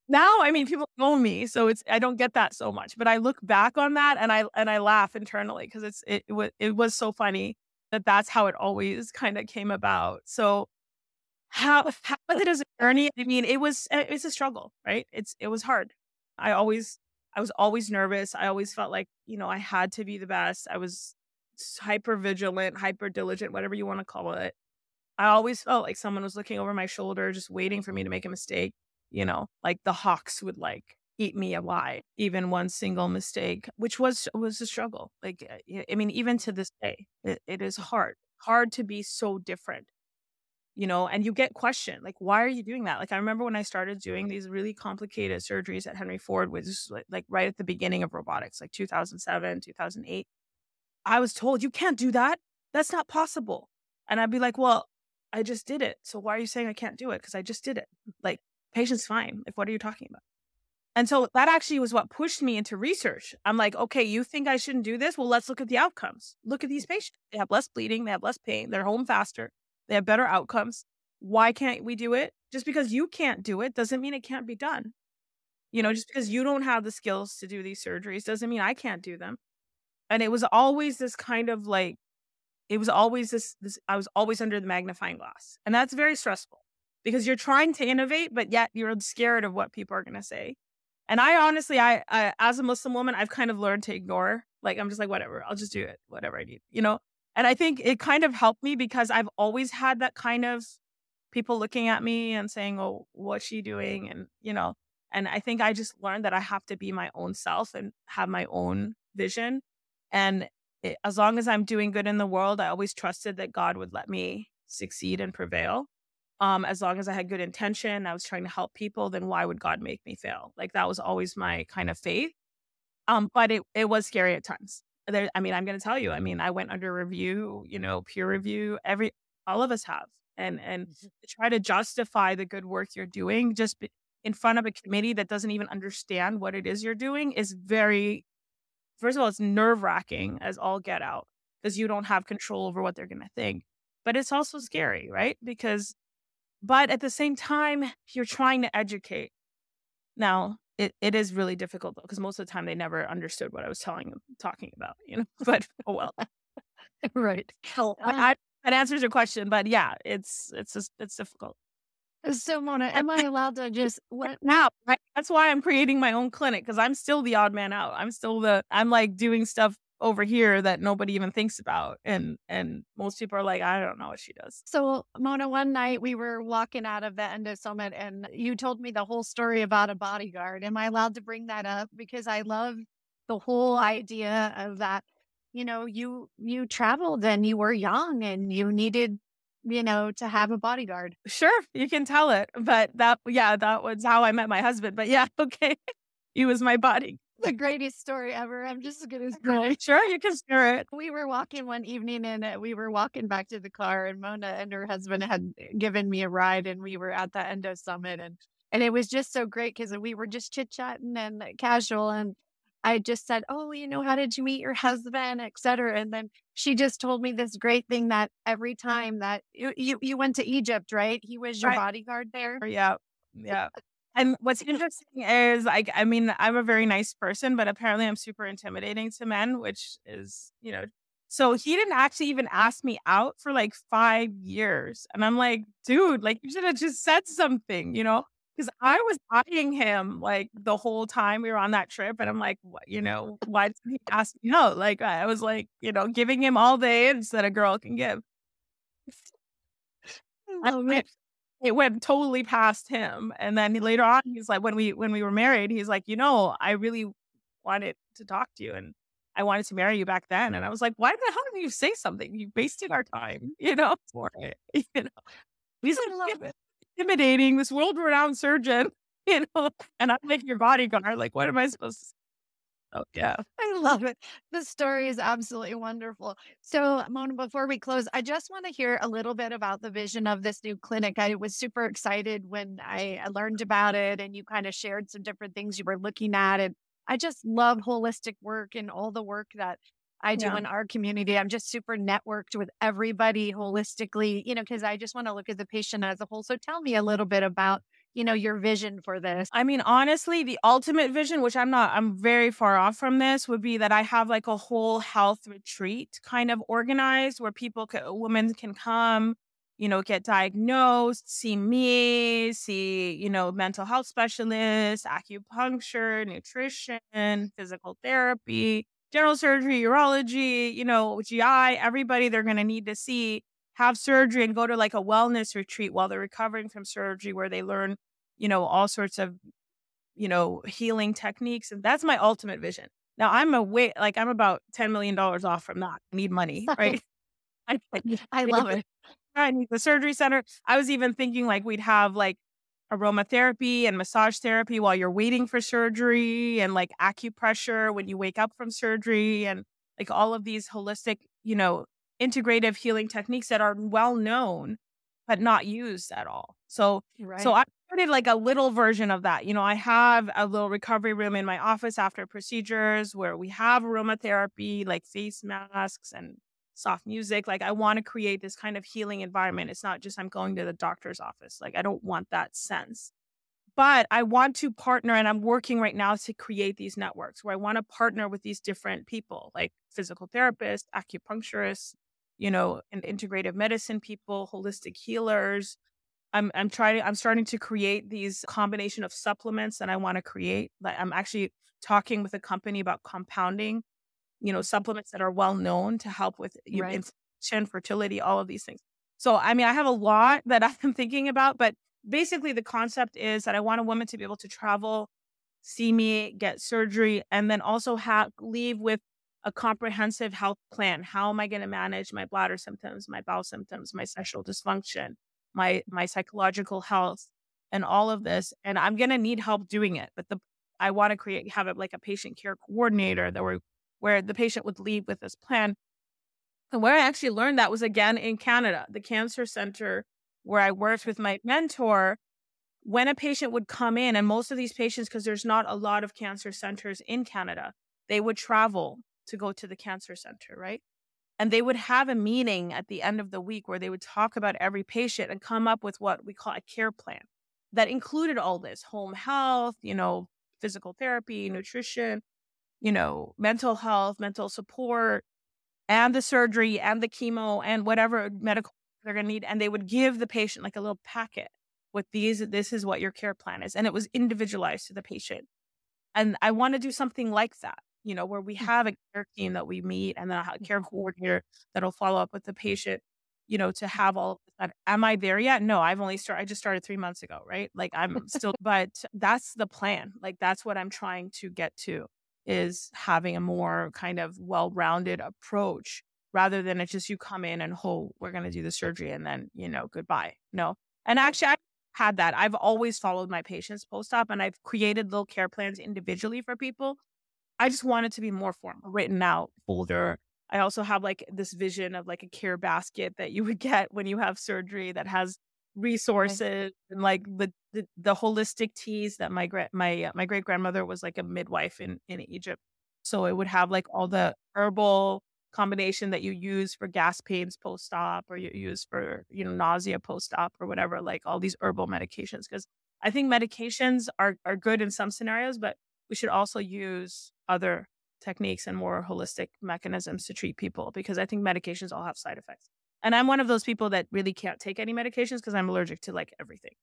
Now, I mean, people know me, so it's I don't get that so much. But I look back on that and I and I laugh internally because it's it, it was it was so funny that that's how it always kind of came about. So how how it as a journey? I mean, it was eh, it's a struggle, right? It's it was hard. I always I was always nervous. I always felt like, you know, I had to be the best. I was hyper vigilant, hyper diligent, whatever you want to call it. I always felt like someone was looking over my shoulder, just waiting for me to make a mistake. You know, like the hawks would like eat me alive, even one single mistake, which was was a struggle. Like, eh, I mean, even to this day, it, it is hard, hard to be so different you know, and you get questioned, like, why are you doing that? Like, I remember when I started doing these really complicated surgeries at Henry Ford, like, like right at the beginning of robotics, like 2007, 2008. I was told, you can't do that. That's not possible. And I'd be like, well, I just did it. So why are you saying I can't do it? Because I just did it. Like, patient's fine. Like, what are you talking about? And so that actually was what pushed me into research. I'm like, okay, you think I shouldn't do this? Well, let's look at the outcomes. Look at these mm. patients. They have less bleeding, they have less pain, they're home faster. They have better outcomes. Why can't we do it? Just because you can't do it doesn't mean it can't be done. You know, just because you don't have the skills to do these surgeries doesn't mean I can't do them. And it was always this kind of like, it was always this, this I was always under the magnifying glass. And that's very stressful because you're trying to innovate, but yet you're scared of what people are going to say. And I honestly, I, I, as a Muslim woman, I've kind of learned to ignore Like I'm just like, whatever, I'll just do it, whatever I need, you know? And I think it kind of helped me because I've always had that kind of people looking at me and saying, Oh, what's she doing? And, you know, and I think I just learned that I have to be my own self and have my own vision. And it, as long as I'm doing good in the world, I always trusted that God would let me succeed and prevail. Um, as long as I had good intention, I was trying to help people, then why would God make me fail? Like that was always my kind of faith. Um, but it, it was scary at times. There, I mean, I'm going to tell you, I mean, I went under review, you know, peer review, every, all of us have. And, and mm-hmm. try to justify the good work you're doing just in front of a committee that doesn't even understand what it is you're doing is very, first of all, it's nerve wracking as all get out because you don't have control over what they're going to think. But it's also scary, right? Because, but at the same time, you're trying to educate. Now, it, it is really difficult though, because most of the time they never understood what I was telling them, talking about, you know, but oh well. right. So I, I, that answers your question, but yeah, it's, it's, just, it's difficult. So Mona, am I allowed to just what now? Right? That's why I'm creating my own clinic because I'm still the odd man out. I'm still the I'm like doing stuff over here that nobody even thinks about and and most people are like i don't know what she does so mona one night we were walking out of the endo summit and you told me the whole story about a bodyguard am i allowed to bring that up because i love the whole idea of that you know you you traveled and you were young and you needed you know, to have a bodyguard. Sure, you can tell it. But that, yeah, that was how I met my husband. But yeah, okay. he was my body. The greatest story ever. I'm just going to say. Sure, you can share it. We were walking one evening and uh, we were walking back to the car, and Mona and her husband had given me a ride, and we were at the Endo Summit. And and it was just so great because we were just chit chatting and casual. And I just said, "Oh, you know, how did you meet your husband, et cetera?" And then she just told me this great thing that every time that you you, went to Egypt, right? He was your right. bodyguard there. Yeah, yeah. And what's interesting is, like, I mean, I'm a very nice person, but apparently I'm super intimidating to men, which is, you know, so he didn't actually even ask me out for like five years. And I'm like, dude, like, you should have just said something, you know? Because I was eyeing him like the whole time we were on that trip, and I'm like, what, you know, why did he ask me out? Like I was like, you know, giving him all the hints that a girl can give. Went, it went totally past him, and then later on, he's like, when we when we were married, he's like, you know, I really wanted to talk to you, and I wanted to marry you back then, and I was like, why the hell didn't you say something? You wasted our time, you know, for it, you know. He's like, intimidating, this world renowned surgeon, you know, and I'm like your bodyguard. Like, what am I supposed to Oh, yeah. I love it. The story is absolutely wonderful. So, Mona, before we close, I just want to hear a little bit about the vision of this new clinic. I was super excited when I learned about it and you kind of shared some different things you were looking at. And I just love holistic work and all the work that I do yeah. in our community. I'm just super networked with everybody holistically, you know, because I just want to look at the patient as a whole. So tell me a little bit about, you know, your vision for this. I mean, honestly, the ultimate vision, which I'm not, I'm very far off from this, would be that I have like a whole health retreat kind of organized where people, can, women can come, you know, get diagnosed, see me, see, you know, mental health specialists, acupuncture, nutrition, physical therapy general surgery, urology, you know, GI, everybody they're going to need to see have surgery and go to like a wellness retreat while they're recovering from surgery where they learn, you know, all sorts of, you know, healing techniques. And that's my ultimate vision. Now I'm a way, like I'm about $10 million off from that. I need money, right? I, I love it. I need the surgery center. I was even thinking like we'd have like aromatherapy and massage therapy while you're waiting for surgery and like acupressure when you wake up from surgery and like all of these holistic, you know, integrative healing techniques that are well known but not used at all. So right. so I started like a little version of that. You know, I have a little recovery room in my office after procedures where we have aromatherapy, like face masks and soft music. Like I want to create this kind of healing environment. It's not just I'm going to the doctor's office. Like I don't want that sense. But I want to partner and I'm working right now to create these networks where I want to partner with these different people like physical therapists, acupuncturists, you know, and integrative medicine people, holistic healers. I'm I'm trying I'm starting to create these combination of supplements that I want to create. Like I'm actually talking with a company about compounding you know, supplements that are well known to help with Right. inflammation, fertility, all of these things. So, I mean, I have a lot that I'm thinking about, but basically the concept is that I want a woman to be able to travel, see me, get surgery, and then also have leave with a comprehensive health plan. How am I going to manage my bladder symptoms, my bowel symptoms, my sexual dysfunction, my my psychological health, and all of this? And I'm going to need help doing it. But the I want to create have it like a patient care coordinator that were where the patient would leave with this plan. And where I actually learned that was again in Canada, the cancer center where I worked with my mentor. When a patient would come in, and most of these patients, because there's not a lot of cancer centers in Canada, they would travel to go to the cancer center, right? And they would have a meeting at the end of the week where they would talk about every patient and come up with what we call a care plan that included all this home health, you know, physical therapy, nutrition, you know, mental health, mental support, and the surgery and the chemo and whatever medical they're going to need. And they would give the patient like a little packet with these, this is what your care plan is. And it was individualized to the patient. And I want to do something like that, you know, where we mm. have a care team that we meet and then a mm. care coordinator that'll follow up with the patient, you know, to have all of that. Am I there yet? No, I've only started, I just started three months ago, right? Like I'm still, but that's the plan. Like that's what I'm trying to get to is having a more kind of well-rounded approach rather than it's just you come in and oh we're going to do the surgery and then you know goodbye no. And actually i had that. I've always followed my patients post-op and i've created little care plans individually for people. I just want it to be more formal written out folder i also have like this vision of like a care basket that you would get when you have surgery that has resources and like the, the the holistic teas that my gra- my uh, my great grandmother was like a midwife in in Egypt. So it would have like all the herbal combination that you use for gas pains post op or you use for you know nausea post op or whatever like all these herbal medications because I think medications are are good in some scenarios but we should also use other techniques and more holistic mechanisms to treat people because I think medications all have side effects and I'm one of those people that really can't take any medications because I'm allergic to like everything.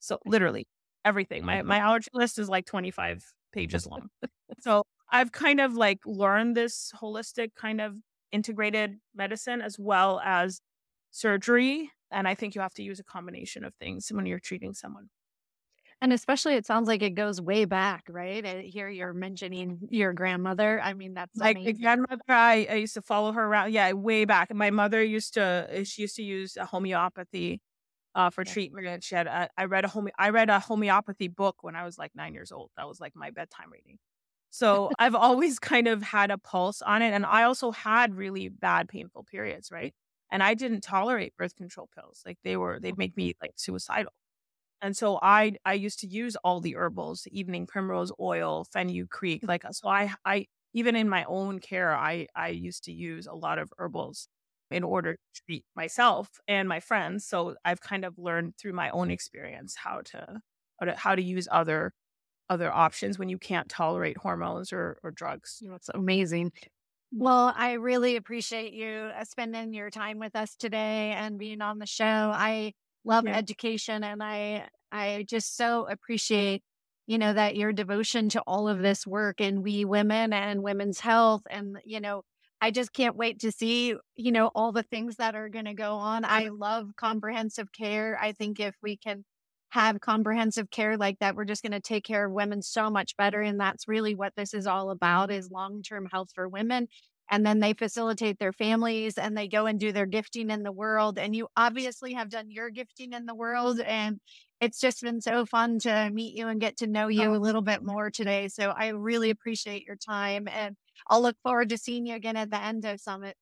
So literally everything. My my allergy list is like 25 pages long. so I've kind of like learned this holistic kind of integrated medicine as well as surgery. And I think you have to use a combination of things when you're treating someone. And especially, it sounds like it goes way back, right? Uh, Here you're mentioning your grandmother. I mean, that's Like amazing. grandmother, I, I used to follow her around. Yeah, way back. My mother used to, uh, she used to use a homeopathy uh, for Yeah. treatment. She had, a, I read a home, I read a homeopathy book when I was like nine years old. That was like my bedtime reading. So I've always kind of had a pulse on it. And I also had really bad, painful periods, right? And I didn't tolerate birth control pills. Like they were, they'd make me like suicidal. And so I I used to use all the herbals, evening primrose oil, fenugreek, like so I I even in my own care, I I used to use a lot of herbals in order to treat myself and my friends. So I've kind of learned through my own experience how to how to, how to use other other options when you can't tolerate hormones or or drugs. That's amazing. Well, I really appreciate you uh, spending your time with us today and being on the show. I love Yeah. education and I I just so appreciate you know that your devotion to all of this work and we women and women's health and you know I just can't wait to see you know all the things that are going to go on. I love comprehensive care. I think if we can have comprehensive care like that we're just going to take care of women so much better and that's really what this is all about is long-term health for women and then they facilitate their families and they go and do their gifting in the world and you obviously have done your gifting in the world and it's just been so fun to meet you and get to know you oh. a little bit more today so i really appreciate your time and i'll look forward to seeing you again at the endo summit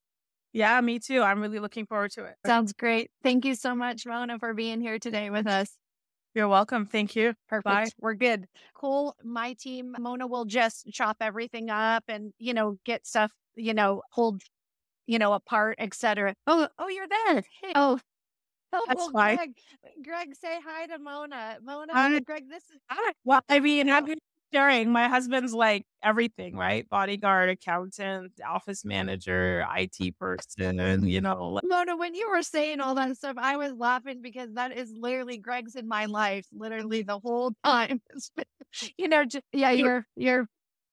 Yeah, me too. I'm really looking forward to it. sounds great thank you so much mona for being here today with us You're welcome. Thank you. Perfect. Bye. We're good. Cool. My team, Mona will just chop everything up and, you know, get stuff, you know, hold, you know, apart, etc. Oh, oh, you're there. Hey. Oh, oh, That's well, fine. Greg, Greg, say hi to Mona. Mona, Hi. Greg, this is Well, I mean, I'm just sharing. My husband's like everything, right? Bodyguard, accountant, office manager, IT person, and you know, like, Mona. When you were saying all that stuff, I was laughing because that is literally Greg's in my life, literally the whole time. You know, just, yeah, you're, you're